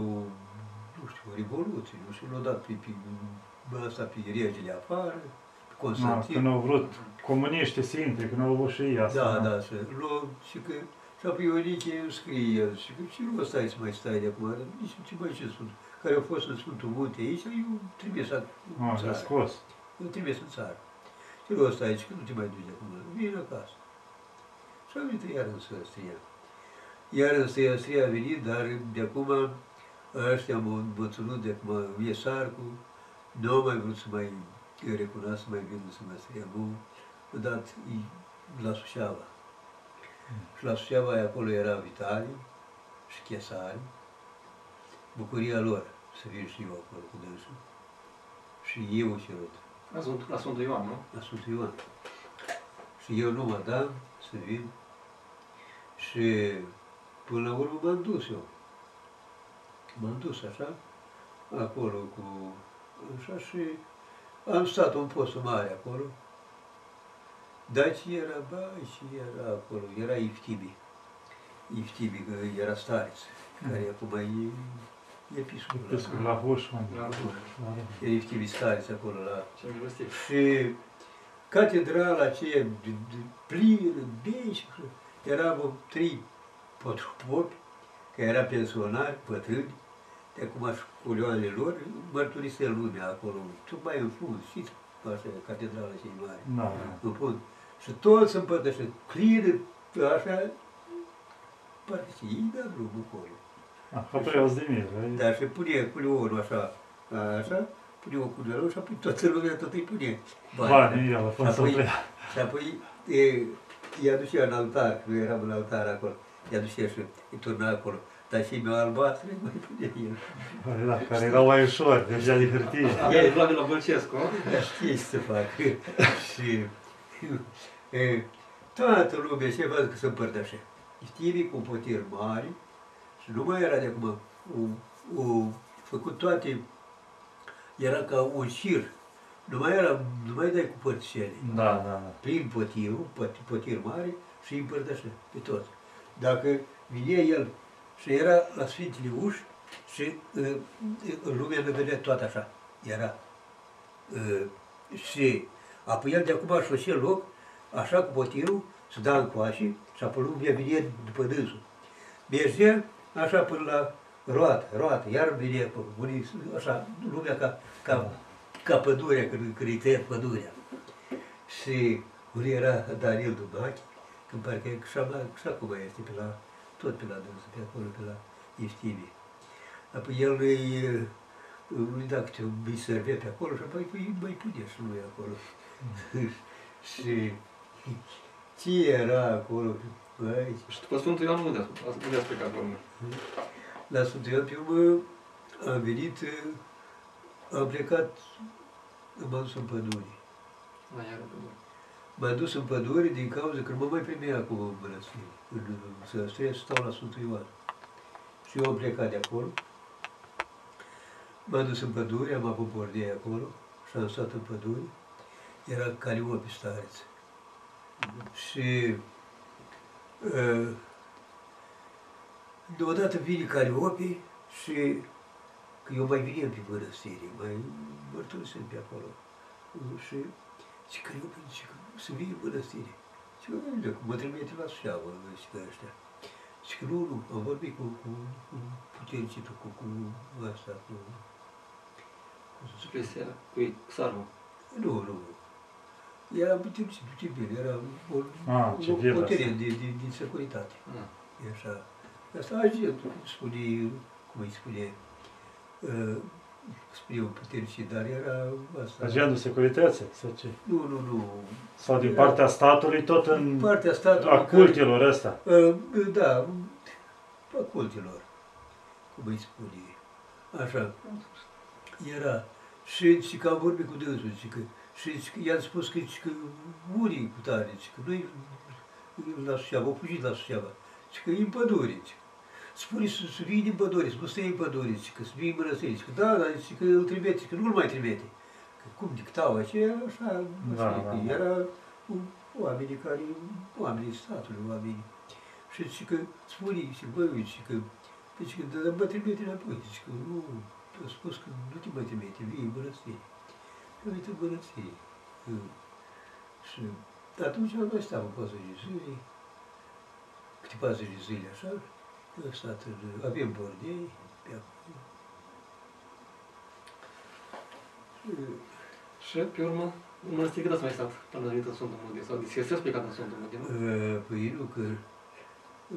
A: nu știu, o revoluție, nu știu, l-a dat pe, pe, pe asta pe regele afară, pe
C: Da,
A: Constantin.
C: când au vrut comuniștii să intre, când au avut și ei asta.
A: Da, da, să lua, și că, și apoi Ioniche scrie el, și că ce rost ai să mai stai de acum, nici ce mai ce sunt, care au fost în Sfântul Munte aici, eu trebuie să în
C: A, le-a
A: țară,
C: scos.
A: eu trebuie să în țară. Ce rost ai aici, că nu te mai duci de acum, vine acasă. Și a venit iar în Săstria. Iar în Săstria a venit, dar de acum ăștia m-au m-au ținut de acum, Iesarcu, nu au mai vrut să mai recunoască, să mai vină să mă stria, nu, a dat i- la Suceava. Și la Suceava acolo era Vitaliu și Chesari, bucuria lor să vin și eu acolo cu dânsul. Și eu cerut
B: La Sfântul, la Sfântul Ioan, nu?
A: la Sfântul Ioan. Și eu nu mă dam să vin. Și până la urmă m-am dus eu. M-am dus așa, acolo cu... Așa și am stat un post mare acolo. Dar ce era, ba, și era acolo, era Iftibi. Iftibi, că era stareț, care acum e episcopul.
C: Episcop la Huș, unde?
B: La Huș.
C: Da,
A: Era Iftibi stareț acolo la
B: Ce milostiv.
A: și catedrala aceea de, de plină, bine, și era vreo trei, patru popi, care era pensionari, bătrâni, de acum școlioanele lor, mărturisea lumea acolo, tocmai în fund, știți, așa, catedrala cei mare,
C: Da, da.
A: în fund. Și toți împărtășesc, plină, așa, parcă și ei da drumul acolo.
C: Ah, ca preoți de mire.
A: Dar și pune, pune unul așa, așa, pune o cugelul și apoi toată lumea tot îi pune
C: Bani, el a fost să
A: Apoi-
C: plea.
A: Și apoi e, îi aducea în altar, că eu eram în altar acolo, îi aducea și îi turna acolo. Dar și meu albastru îi mai punea el.
C: Da, care erau mai ușor, deja de hârtie.
B: El lua de la Bălcescu, nu?
A: Dar știe ce să fac. și e, toată lumea se văd că se împărtășea. Știi cu poteri mari și nu mai era de acum o, o, făcut toate, era ca un șir. Nu mai era, nu mai dai cu părțile.
C: Da, da, da.
A: prin potirul, pot, potir mare și îi împărtășea pe toți. Dacă vine el și era la Sfintele Uși și uh, uh, lumea ne vedea toată așa, era. Uh, și apoi el de acum șosea loc, așa cu potirul, se da în coașe și apoi lumea vine după dânsul. Mergea așa până la roată, roată, iar vine pe unii, așa, lumea ca, ca, ca pădurea, când, când îi tăia pădurea. Și unul era Daniel Dubachi, când parcă e și, mai- și acum este pe la, tot pe la dânsul, pe acolo, pe la Iftibie. Apoi el îi, îi da câte un îi servea pe acolo și apoi îi mai punea și lui acolo. și ce era acolo? Băi,
B: Și după Sfântul Ioan unde ați, unde ați plecat pe urmă?
A: la Sfântul Ioan, pe urmă, am venit, am plecat, m-am dus în pădure.
B: La iară pe urmă.
A: M-am dus în pădure din cauza că nu mă mai primea acum în mănăstire. În Săstria stau la Sfântul Ioan. Și eu am plecat de acolo. M-am dus în pădure, am avut bordei acolo și am stat în pădure. Era Caliope stareț. Și uh, deodată vine Caliope și că eu mai veneam pe mănăstire, mai mărturisem pe acolo. Și și că eu zice că să vii în mănăstire. Și că nu, că mă trimite la Suceavă, și că ăștia. Și că nu, nu, am vorbit cu, cu, cu putericitul, cu, cu asta, cu... cum să spun?
B: Supresia cu Xarmu.
A: Nu, nu, nu. Era putericit, civil, era o,
C: Ah,
A: o,
C: civil,
A: o
C: asta.
A: teren de, de, de securitate.
B: Ah.
A: E așa. Asta agentul, spune, cum îi spune, uh, spune un putericit, dar era asta.
C: Agentul securității sau ce?
A: Nu, nu, nu.
C: Sau din partea statului, tot în
A: Partea statului.
C: a
A: care-
C: cultelor ăsta.
A: Uh, Da, facultilor, cum îi spune. Așa, era. Și, și că am vorbit cu dânsul, și că, și, și că i-am spus că, și că unii cu tare, și că noi la Suceava, au fugit la Suceava, și că e în pădure. și Spune să, să vii din pădure, să nu stai în pădure, și că să vii în mănăstire, și că da, dar și că îl trimite, și că nu-l mai trimite. Că cum dictau aceea, așa,
C: Da,
A: așa
C: da,
A: că
C: da.
A: era un, oamenii care, oamenii statului, oamenii Și zice că spune, și bă, zice că, zice că, dar mă trimite înapoi, zice că nu, a spus că nu te mai trimite, vii în mănăstire. Și am venit în mănăstire. Și atunci am mai stat în 40 zile, câte 40 zile așa, am stat în, avem bordei, pe acolo.
B: Și pe urmă, în mănăstire cât ați mai stat până ați venit în Sfântul Munte? Sau deci este plecat în Sfântul Munte, nu?
A: Uh, Păi nu, că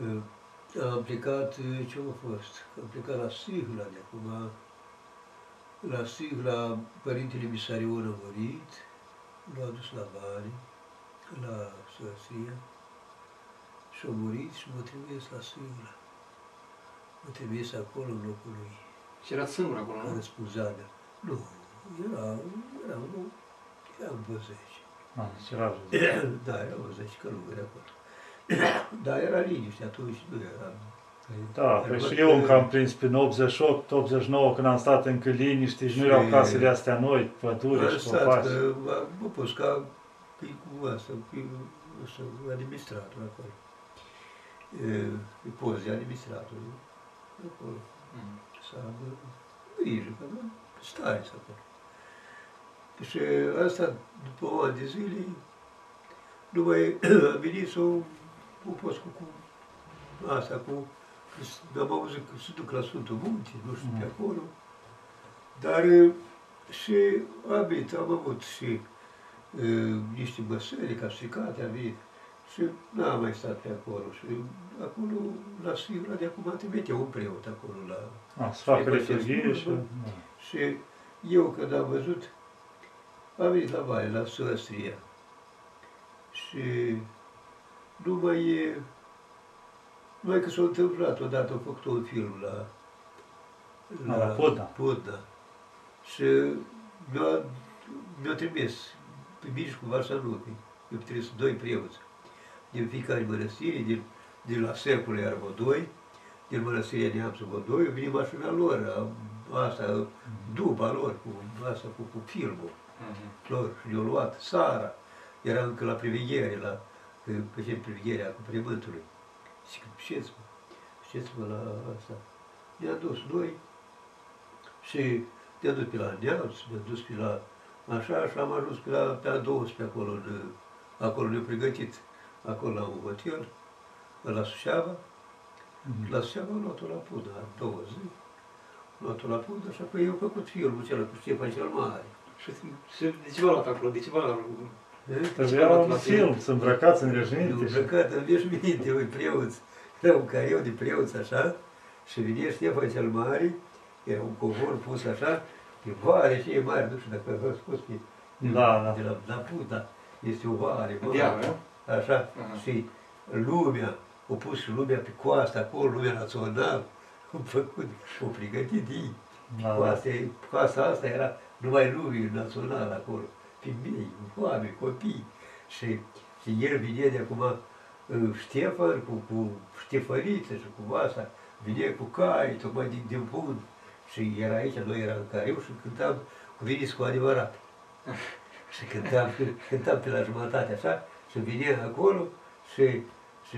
A: uh, am plecat, uh, ce a fost? Am plecat la Sihla de acum, la Sihla, Părintele Misarion a murit, l-a dus la Bani, la soția, și a murit și mă trimis la Sihla. Mă trimis acolo în locul lui,
B: Și erați singur acolo,
A: la
B: nu?
A: răspunzarea. Nu, era, era, nu, eram vreo zece.
C: Ah, ceva
A: Da, erau 10 călugări acolo. Da, era liniște atunci, nu era...
C: Da, păi și eu încă am prins prin 88, 89, când am stat încă liniște și nu erau
A: Și-
C: casele astea noi, pădure
A: Am
C: și
A: stat,
C: copaci.
A: că am- mă pus ca pe cu asta, pe asta, administrator acolo. E, Pe post de administrator. nu? Acolo.
B: Mm.
A: Să am grijă, că nu stare să acolo. Și asta, după o an de zile, nu mai am venit să o o pus cu, cu asta, cu, că am auzit că se duc la Sfântul Munte, nu știu, pe
C: Mhm.
A: acolo. Dar e, și am venit, am avut și e, niște măsări, ca stricate, am venit. Și n-am mai stat pe acolo. Și acolo, la Sfântul, de acum trimite un preot acolo la,
C: Ah, să facă
A: Și face
C: liturghie și...
A: slujbă.
C: da.
A: și eu când am văzut, am venit la Vale, la Săstria. Și numai, e- numai că s-a întâmplat odată, a făcut un film la,
C: Ah, la Pudna.
A: Pudna. Și mi-a, mi-a trimis pe mijlocul Varsanupi, eu trimis doi preoți din fiecare mănăstire, din, din la secole era vreo doi, din mănăstirea Neamțul vreo doi, vine mașina lor, a- asta, duba lor, cu asta, cu, cu filmul
B: Mhm.
A: lor, și le-au luat Sara, era încă la priveghere, la, că făceam privegherea cu primântului. Și că știți-mă, știți-mă la asta. Ne-a dus noi și ne-a dus pe la Neamț, ne-a dus pe la așa și am ajuns pe la, pe la 12 acolo, în, acolo ne-au pregătit, acolo la un hotel, la Suceava,
C: Mhm.
A: la Suceava am luat-o la Pudă, am două zi, am luat-o la Pudă și apoi eu am făcut filmul acela cu Ștefan cel Mare.
B: Și, și de ce v-a luat acolo? De ce v-a luat?
A: Eh?
C: Trebuia un film, să îmbrăcați în veșminte. și-
A: îmbrăcat în veșminte, ui, preoți. Era un careu de preoți așa și vine Ștefan cel Mare, era un covor pus așa, pe vare și e mare, nu știu dacă v-ați spus pe,
C: Da, da.
A: de la, la Puta, este o vare
B: Diavol,
A: mare,
B: nu?
A: Așa,
B: Aha.
A: și lumea, o pus și lumea pe coastă acolo, lumea națională, au făcut, au pregătit ei.
C: Da, da.
A: Coasta, coasta asta era numai lumii națională acolo, femei, oameni, copii. Și, și el vine de acum uh, Ștefan cu, cu Ștefăriță și cu asta, vine cu cai, tocmai din, din fund. Și era aici, noi eram în careu și cântam cu veniți cu adevărat. și cântam, cântam pe la jumătate așa și vine acolo și, și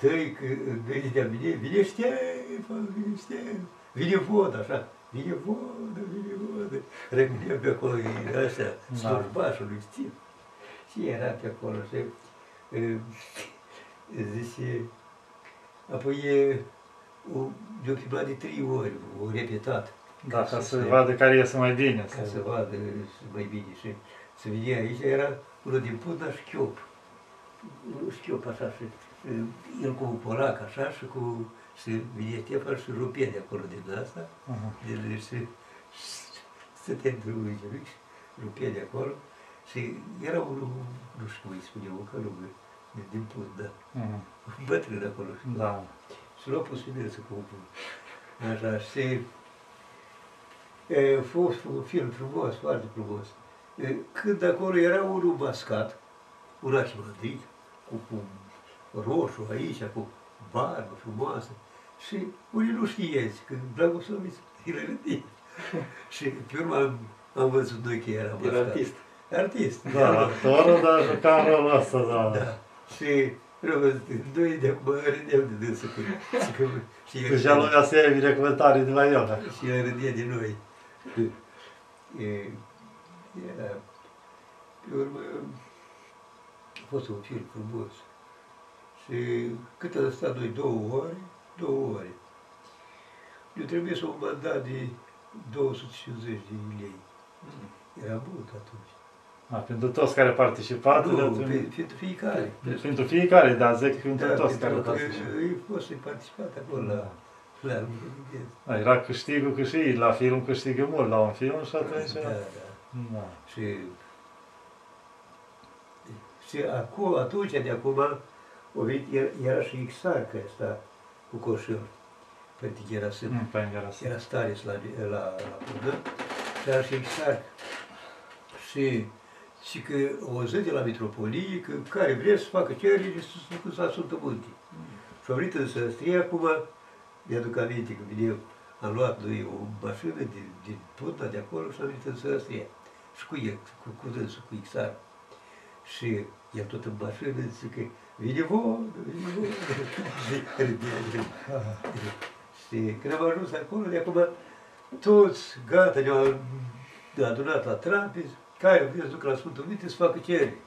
A: dă-i că vine de mine, vine Ștefan, vine Ștefan, vine vod așa, vine vodă, vine vodă. Rămâne pe acolo, e așa,
C: Da.
A: slujbașul lui Ștefan. Și era pe acolo și e, zice, apoi e, o, de-o filmat de trei ori, o repetat.
C: Da, ca să vadă care iese mai bine.
A: Ca să vadă mai bine și să vedea aici era unul din Pudna și Șchiop. Un Șchiop așa și e, el cu un polac așa și cu și vine Ștefan și rupe de acolo din asta,
C: Aha.
A: din și, și stătea într-un uice și rupe de acolo și era unul, nu știu cum îi spune, un călugăr din, din Pudna,
C: Mhm.
A: bătrân acolo.
C: Da.
A: Și l-a pus pe mine să cumpăr. Așa, și e, a fost un film frumos, foarte frumos. E, Când acolo era unul mascat, un arhimandrit, cu, cu roșu aici, cu barbă frumoasă, și unii nu știați, că Blagosloviț îl râdea. și pe urmă am, am văzut noi că era mascat.
B: Era artist.
A: Artist.
C: Da, actorul, dar juca în rolul ăsta, da.
A: Da. Și Rămân, noi de acum râdeam de dânsul cu, și că, și el,
C: Deja lumea se ia binecuvântare de la el. da?
A: și el râdea de noi. E, era, pe urmă, a fost un film frumos. Și cât a stat noi, două ore, două ore. Eu trebuie să o mandat de 250 de lei. Era mult atunci.
C: A, pentru toți care au participat,
A: nu,
C: le-a
A: pe,
C: trimis-
A: pentru fiecare.
C: pentru fiecare, da, zic pentru
A: Da,
C: toți care au
A: pentru că
C: participat.
A: ei fost să participat acolo la, la Lumea
C: Da, era câștigul câștig, la film câștigă mult, la un film și atunci...
A: Da, da.
C: Da.
A: Și, și acum, atunci, de acum, o venit, era, era și Ixar care sta cu coșul. Pentru că era sâmbă.
C: Mm, pe era să...
A: Era stares la, la, la pudă și era și Ixar. Și, și că o zi de la mitropolie, că care vrea să facă cerere să se ducă la Sfântă Munte. Și a venit în Săstrie acum, mi-aduc aminte că vine eu, am luat noi o mașină din, din Putna de acolo și am venit în Săstrie. Și cu el, cu, cu dânsul, cu Ixar. Și el tot în mașină zice că vine vodă, vine vodă. Și râdea, și când am ajuns acolo, de acum toți gata, ne-au adunat la trapez, care vreau să duc la Sfântul Minte să facă cerere.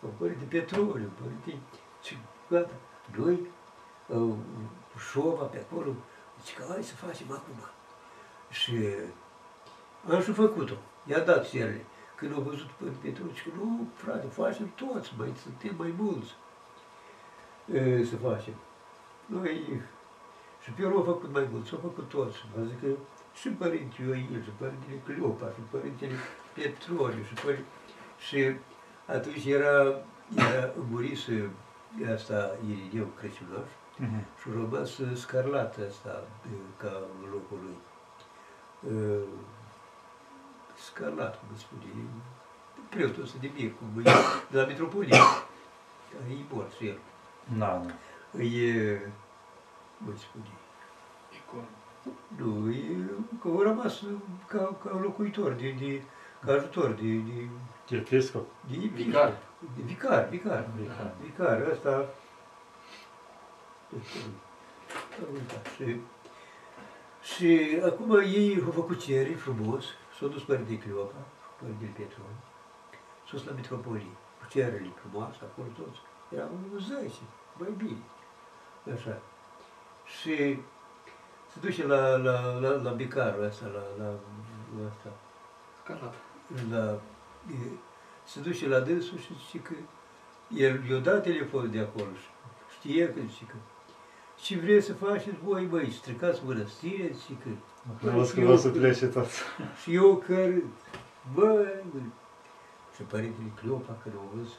A: Un părinte petroliu, un părinte... Și gata, noi, uh, cu șova pe acolo, zice că hai să facem acum. Și am și făcut-o. I-a dat cerere. Când au văzut pe Petroliu, zice că nu, frate, facem toți, mai suntem mai mulți e, să facem. Noi și pe urmă au făcut mai mult, s-au făcut toți. Vă zic că și părintele Ioil, și părintele Cleopa, și părintele Petroliu, și părintele... Și atunci era, era murise asta Irineu Crăciunaș
C: Mhm.
A: și a rămas scarlată asta e, ca în locul lui. E, Scarlat, cum îți spune, preotul ăsta de mic, cum e, de la metropolie. E mort și el.
C: Da, da.
A: E, cum îți spune,
B: Icon.
A: nu, e că au rămas ca, ca locuitor, de, de, ca ajutor, de, de,
C: Episcop.
A: de
B: Vicar.
A: De vicar, vicar.
C: Vicar.
A: Vicar, ăsta... Am uitat. Și, și acum ei au făcut cereri frumos, s-au dus Părinte Cleopa, Părintele Petru, sus la metropolie, cu cererile frumoase, acolo toți. Erau 10, mai bine. Așa. Și se duce la, la, la, la bicarul ăsta, la, la, la asta,
B: Scarlat.
A: la, e, se duce la dânsul și zice că el i-a dat telefonul de acolo și știe că zice că ce vreți să faceți voi, băi, stricați mănăstirea, zice că
C: Vreau că vreau să plece toți.
A: și eu cărât, băi, băi. Și părintele Cleopa, când au văzut,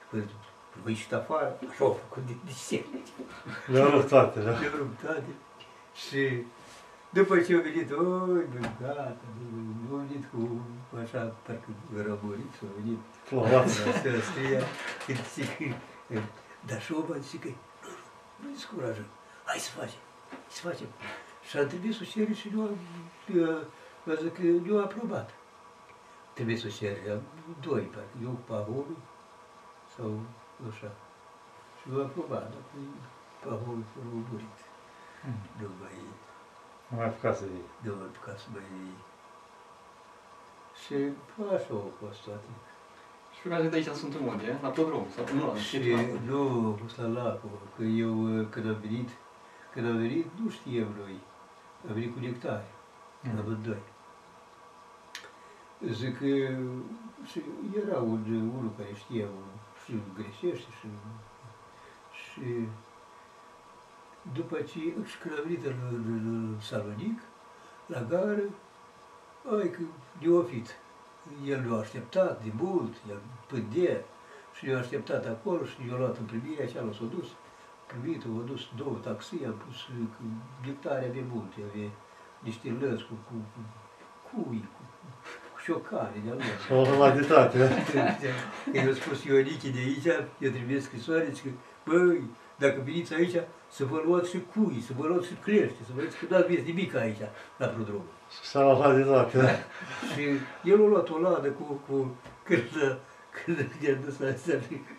A: și părintele, vă ieșit afară, așa au făcut de, de semne.
C: Le-au rupt toate, da?
A: Le-au rupt toate. Și după ce au venit, oi, bă, gata, bă, nu au venit cu, așa, parcă erau murit, au venit
C: Plovați.
A: Asta scria, când zice că, dar și omul zice că, nu, nu, nu descurajăm, hai să facem, hai să facem. Și am trimis o cerere și nu am, vă zic că nu am aprobat. Trimis o cerere, am doi, parcă, eu cu Pahomii, sau așa. Și nu am aprobat, dar cu Pahomii s-au murit. Nu mai,
C: Nu mai apucat să vii.
A: nu am apucat să mai... Și așa au fost toate.
B: Și urmează de aici în Sfântul Munte, la tot drumul, sau nu la
A: Și nu, a fost la lacul, că eu când am venit, când am venit, nu știam noi. Am venit cu nectare,
C: Mm.
A: amândoi. Zic că și era un, unul care știa și greșește și, și după ce, și când am venit în, în, în Salonic, la gară, ai că neofit. El ne-a așteptat de mult, el pândea și ne-a așteptat acolo și ne-a luat în primire, așa l-a s-a dus. Primit, au dus două taxi, am pus că nectare avea multe, avea niște lăzi cu, cu, cu cui, cu, cu șocane de-a lor.
C: Și au urmat de toate, da?
A: Când i-a spus Ionichi de aici, i-a trimis scrisoare, zice că, băi, dacă veniți aici, să vă luați și cui, să vă luați și clește, să vă luați că nu aveți nimic aici, la prodromul.
C: Și au luat de toate, da?
A: Și el a luat o ladă cu, cu când, când i-a dus la asta,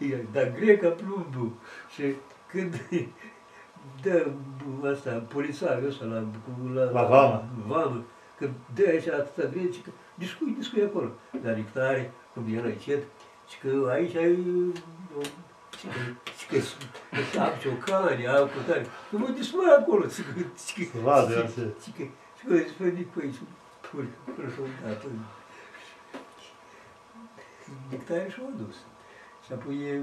A: i-a dat greca plumbul. Și când dă asta, polițarul ăsta la, cu- la,
C: La vamă.
A: vamă, când dă așa atâta greci, că discui, discui acolo. Dar Nictare, cum era încet, și că aici ai și că, și că, că am ciocani, am cu tare. Nu mă dispare acolo, și că, și că,
C: Să vadă,
A: și
C: ia
A: că,
C: să-
A: și că, și că, și că, nici pe aici, pur, pur, pur, Nictare și-au adus. Și apoi, e,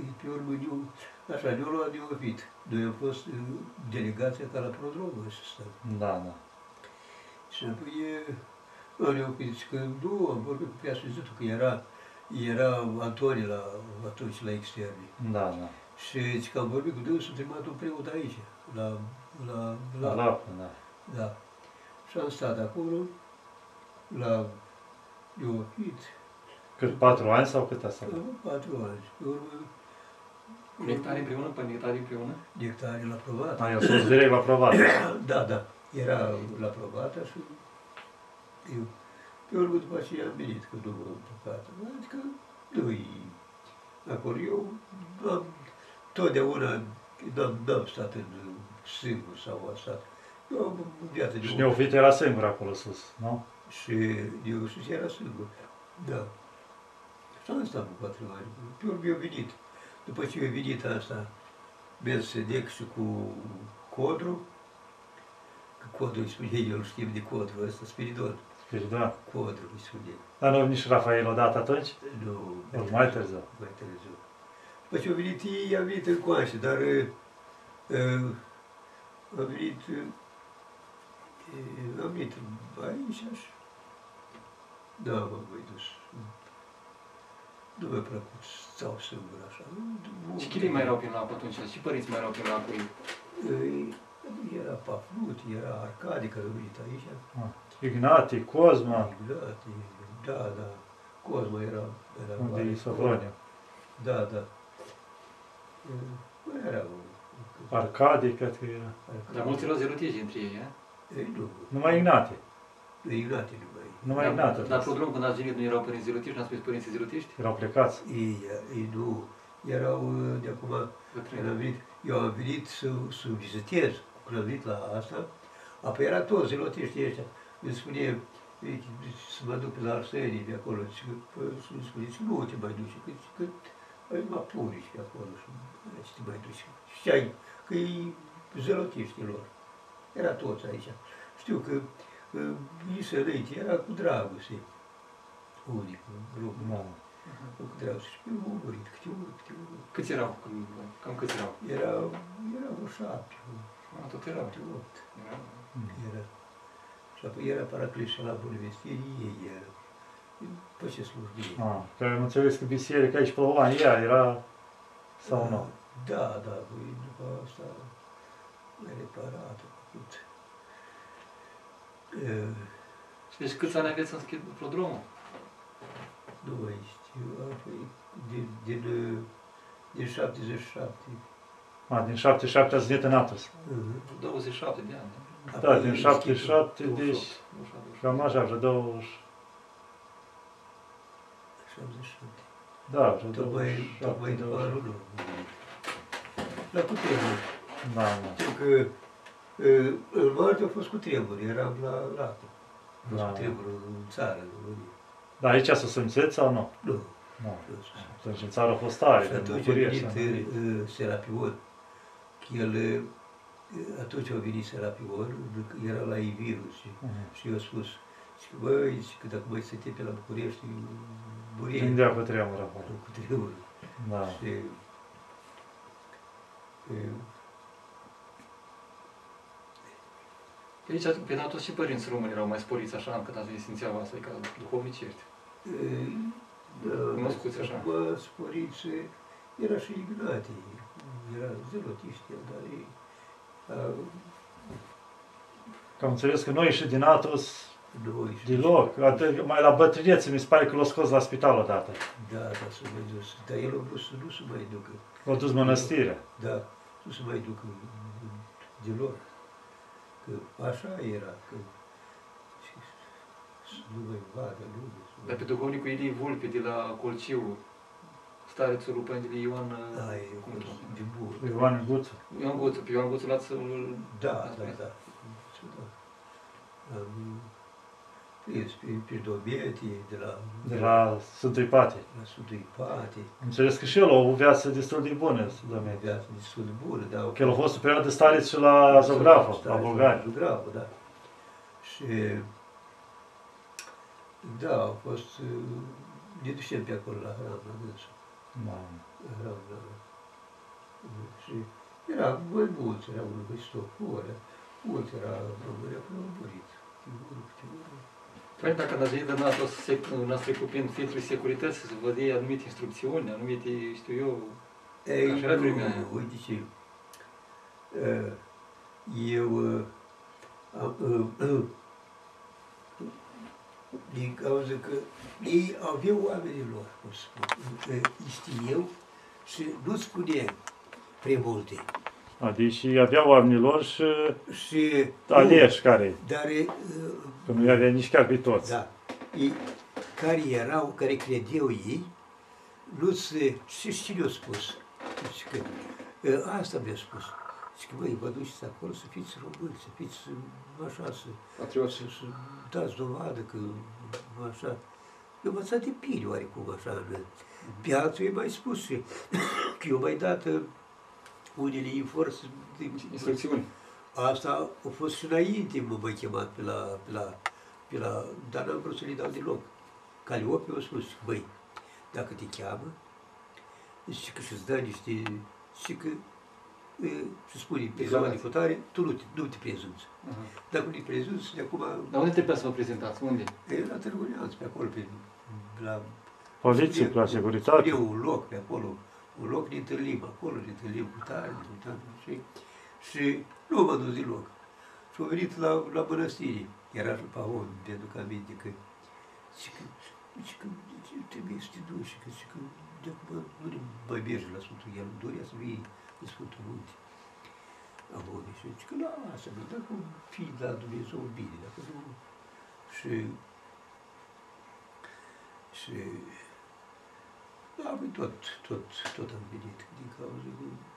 A: e, pe urmă, eu, așa, ne-au luat neofit. Noi am fost uh, delegația ca la prodromă să stăm.
C: Da, da.
A: Și apoi e, nu, neofit, și că nu, am vorbit cu Piasul Zitu, că era, era Antoni la, atunci la externe.
C: Da, da.
A: Și zice că am vorbit cu dânsul, trimat un preot aici, la, la,
C: La
A: la,
C: lapă, da.
A: da. Și am stat acolo, la neofit,
C: Cât, patru ani sau cât asta?
A: Am patru ani. Pe urmă,
B: Nectari împreună, pe nectari împreună.
A: nectarii la probat.
C: Ai, eu sunt direct la probat.
A: Da, da. Era la probată și eu. Pe urmă după aceea am venit, că nu m-am apucat. Adică nu-i acolo. Eu am, totdeauna n-am, n-am stat în singur sau am stat. Eu am în viață de
C: Și
A: om.
C: Neofit era singur acolo sus, nu?
A: Și eu și era singur. Da. Și am stat cu patru ani. Pe urmă eu venit. După ce eu venit asta, mers Sedec și cu Codru, că Codru îi spune, eu îl știm de Codru, ăsta Spiridon,
C: Spiridon.
A: Codru îi spune.
C: Dar nu a venit și Rafael odată atunci?
A: Nu,
C: Ori mai târziu.
A: Mai târziu. După ce au venit ei, am venit în coașe, dar uh, uh, am venit, uh, am venit aici și da, m-am mai dus. Nu mi-a plăcut să stau singur așa. Nu-
B: Și chilii mai erau prin apă atunci, și părinți mai erau prin apă.
A: Ei, Era Pafnut, era Arcadi care a venit aici.
C: Ignati, Cosma,
A: Ignat, da, da. Cosma era, era
C: unde
A: mare.
C: e Sovroniu.
A: Da, da. Mai era un...
C: Arcadi, cred că era.
B: Dar mulți erau zerotiști între ei, eh?
A: Ei, nu.
C: Numai Ignati.
A: Ignate nu mai.
C: Numai
B: Dar-
C: Ignati. a
B: Dar
C: fost.
B: prodrom când ați venit nu erau părinți zerotiști, n-ați spus părinții zerotiști?
C: Erau plecați.
A: Ei, ei nu. Erau uh, de acum, când am venit, eu am venit să, să vizitez, când am venit la asta, apoi era toți zeloteștii ăștia. Îmi spune, "Ei, să mă duc pe la Arsenii de acolo, și că îmi spune, nu te mai duci, că, că ai mă puri și acolo și ce te mai duci. Știai că e zeloteștii lor. Era toți aici. Știu că uh, Isa înainte era cu dragoste. Unii, cu grupul.
C: Da.
A: Cu dragoste. Și pe urmărit, câte unul, câte unul.
B: Câți erau? când- Cam câți erau?
A: Era, era vreo șapte,
B: A, tot erau.
A: șapte, opt.
B: Erau.
A: Era. Și apoi era Paraclis și la Bolivestirii, ei era. Pe ce slujbie.
C: Ah, că am înțeles că biserica aici pe Oani, ea era sau nu?
A: Da, da, păi după asta mai reparat, a făcut. E,
B: Și deci câți ani aveți în schimb prodromul?
A: nu mai știu, apoi din, din, uh, din 77.
C: A, din 77 ați venit în Atos.
A: Mhm.
B: 27 de ani.
C: Da,
A: Apoi
C: din
A: schipul.
C: 77,
B: 28,
C: deci
B: 28.
C: cam așa, vreo 20,
A: 77.
C: da, vreo
A: Tocmai,
C: 27,
A: tocmai după
C: 20.
A: anul nou. La cutremur.
C: Da, da.
A: Știu că e, în martie a fost cu tremur, eram la Lacu. A fost
C: Da.
A: cu tremur în țară, în România.
C: Dar aici s-a simțit sau nu?
A: Nu,
C: Nu.
A: nu s-a simțit.
C: Atunci în țară a fost tare,
A: Și
C: de
A: atunci a
C: bucurie.
A: venit
C: să-
A: uh, Serapion. Că el, uh, atunci a venit Serapion, era la Ivirus și,
C: Mhm.
A: și eu a spus, și că, băi, și că dacă mai stătea pe la București, murie
C: Prindea cu tremur acolo.
A: cu tremur.
C: Da.
A: Și, e,
B: Pe aici, pe Natos și părinți români erau mai sporiți așa, încât ați simțeau asta, ca duhovnicești.
A: Da,
B: Cunoscuți așa.
A: Bă, sporiți, era și Ignati, era zelotiști, el, dar ei, a,
C: Că am înțeles că noi și din Atos
A: noi și-
C: deloc. Atât, mai la bătrânețe mi se pare că l-a scos la spital odată.
A: Da, da, să mai dus. Dar el a vrut să nu se mai ducă.
C: L-a dus mănăstirea.
A: Da, nu se mai ducă deloc. Că așa era. Că, și, să nu mai vadă lume. să nu-
B: Dar pe duhovnicul Ilie Vulpe de la Colciu, starețul lui Părintele Ioan,
A: Ai,
B: cum îl cheamă?
A: de bun.
C: Ioan Guțu.
B: Ioan Guțu, pe Ioan Guțu l-ați
A: Da,
B: ați
A: da,
B: prins?
A: da. da. Am prins pe, pe Dometi, de la,
C: De la Sfântul Ipate.
A: la Sfântul Ipate.
C: Înțeles că și el a o viață destul de bună,
A: O
C: domnule.
A: viață destul de bună, dar...
C: Că el a fost o perioadă stareț și la Zografă, la Bulgari.
A: Zografă, da. Și... Da, au fost... uh, Ne ducem pe acolo la hram, la dânsul.
C: Da.
A: La hram, la... Și era mai mulți, era unul pe Stocură, mulți era români, acolo au murit. Figură cu figură.
B: Părinte, dacă ați venit de n-ați, o să se, n-ați trecut prin filtrul securității, să vă dea anumite instrucțiuni, anumite, știu eu,
A: Ei,
B: Așa era vremea aia.
A: nu, uite ce, uh, eu uh, am, uh, uh, din cauza că ei aveau oamenii lor, cum spun, uh, știu eu, și nu spuneam prea multe.
C: Adică aveau oamenii lor și
A: Și,
C: aleși care,
A: dar, uh,
C: că nu avea nici chiar pe toți.
A: da, ei, care erau, care credeau ei, nu se, și cine a spus? Deci că, ă, asta mi-a spus. Zice că, băi, vă duceți acolo să fiți români, să fiți ă, așa, să,
B: patrioți.
A: să, să dați dovadă că așa. Eu m-am de bine oarecum așa. în- Pe alții mai spus și că eu mai dat ă, unele inforți
B: Instrucțiuni.
A: Asta a fost și înainte, mă mai chemat pe la, pe la, pe la, dar n-am vrut să le dau deloc. Caliope a spus, băi, dacă te cheamă, și că și-ți dă niște, și că, e, și spune, pe ziua de
B: Declarații.
A: hotare, tu nu te, nu te prezunți.
B: Aha.
A: Dacă nu te prezunți, de acum,
B: Dar unde trebuia să vă prezentați? Unde?
A: e la Târgu Neamț, pe acolo, pe, la
C: Poliție, la
A: E
C: securitate.
A: un loc pe acolo, un loc ne întâlnim acolo, ne întâlnim cu tare, ne uităm și, și nu m-am dus deloc. Și au venit la, la mănăstire, era și Pahon, mi-aduc aminte că, și că, și că zice, trebuie să te duci, și că, și că de acum nu ne mai merge la Sfântul El, dorea să vii în Sfântul Munte. Acolo, și zice că lasă-mă, dacă fi la Dumnezeu bine, dacă nu, și, și da, păi tot, tot, tot am venit din cauza că ce,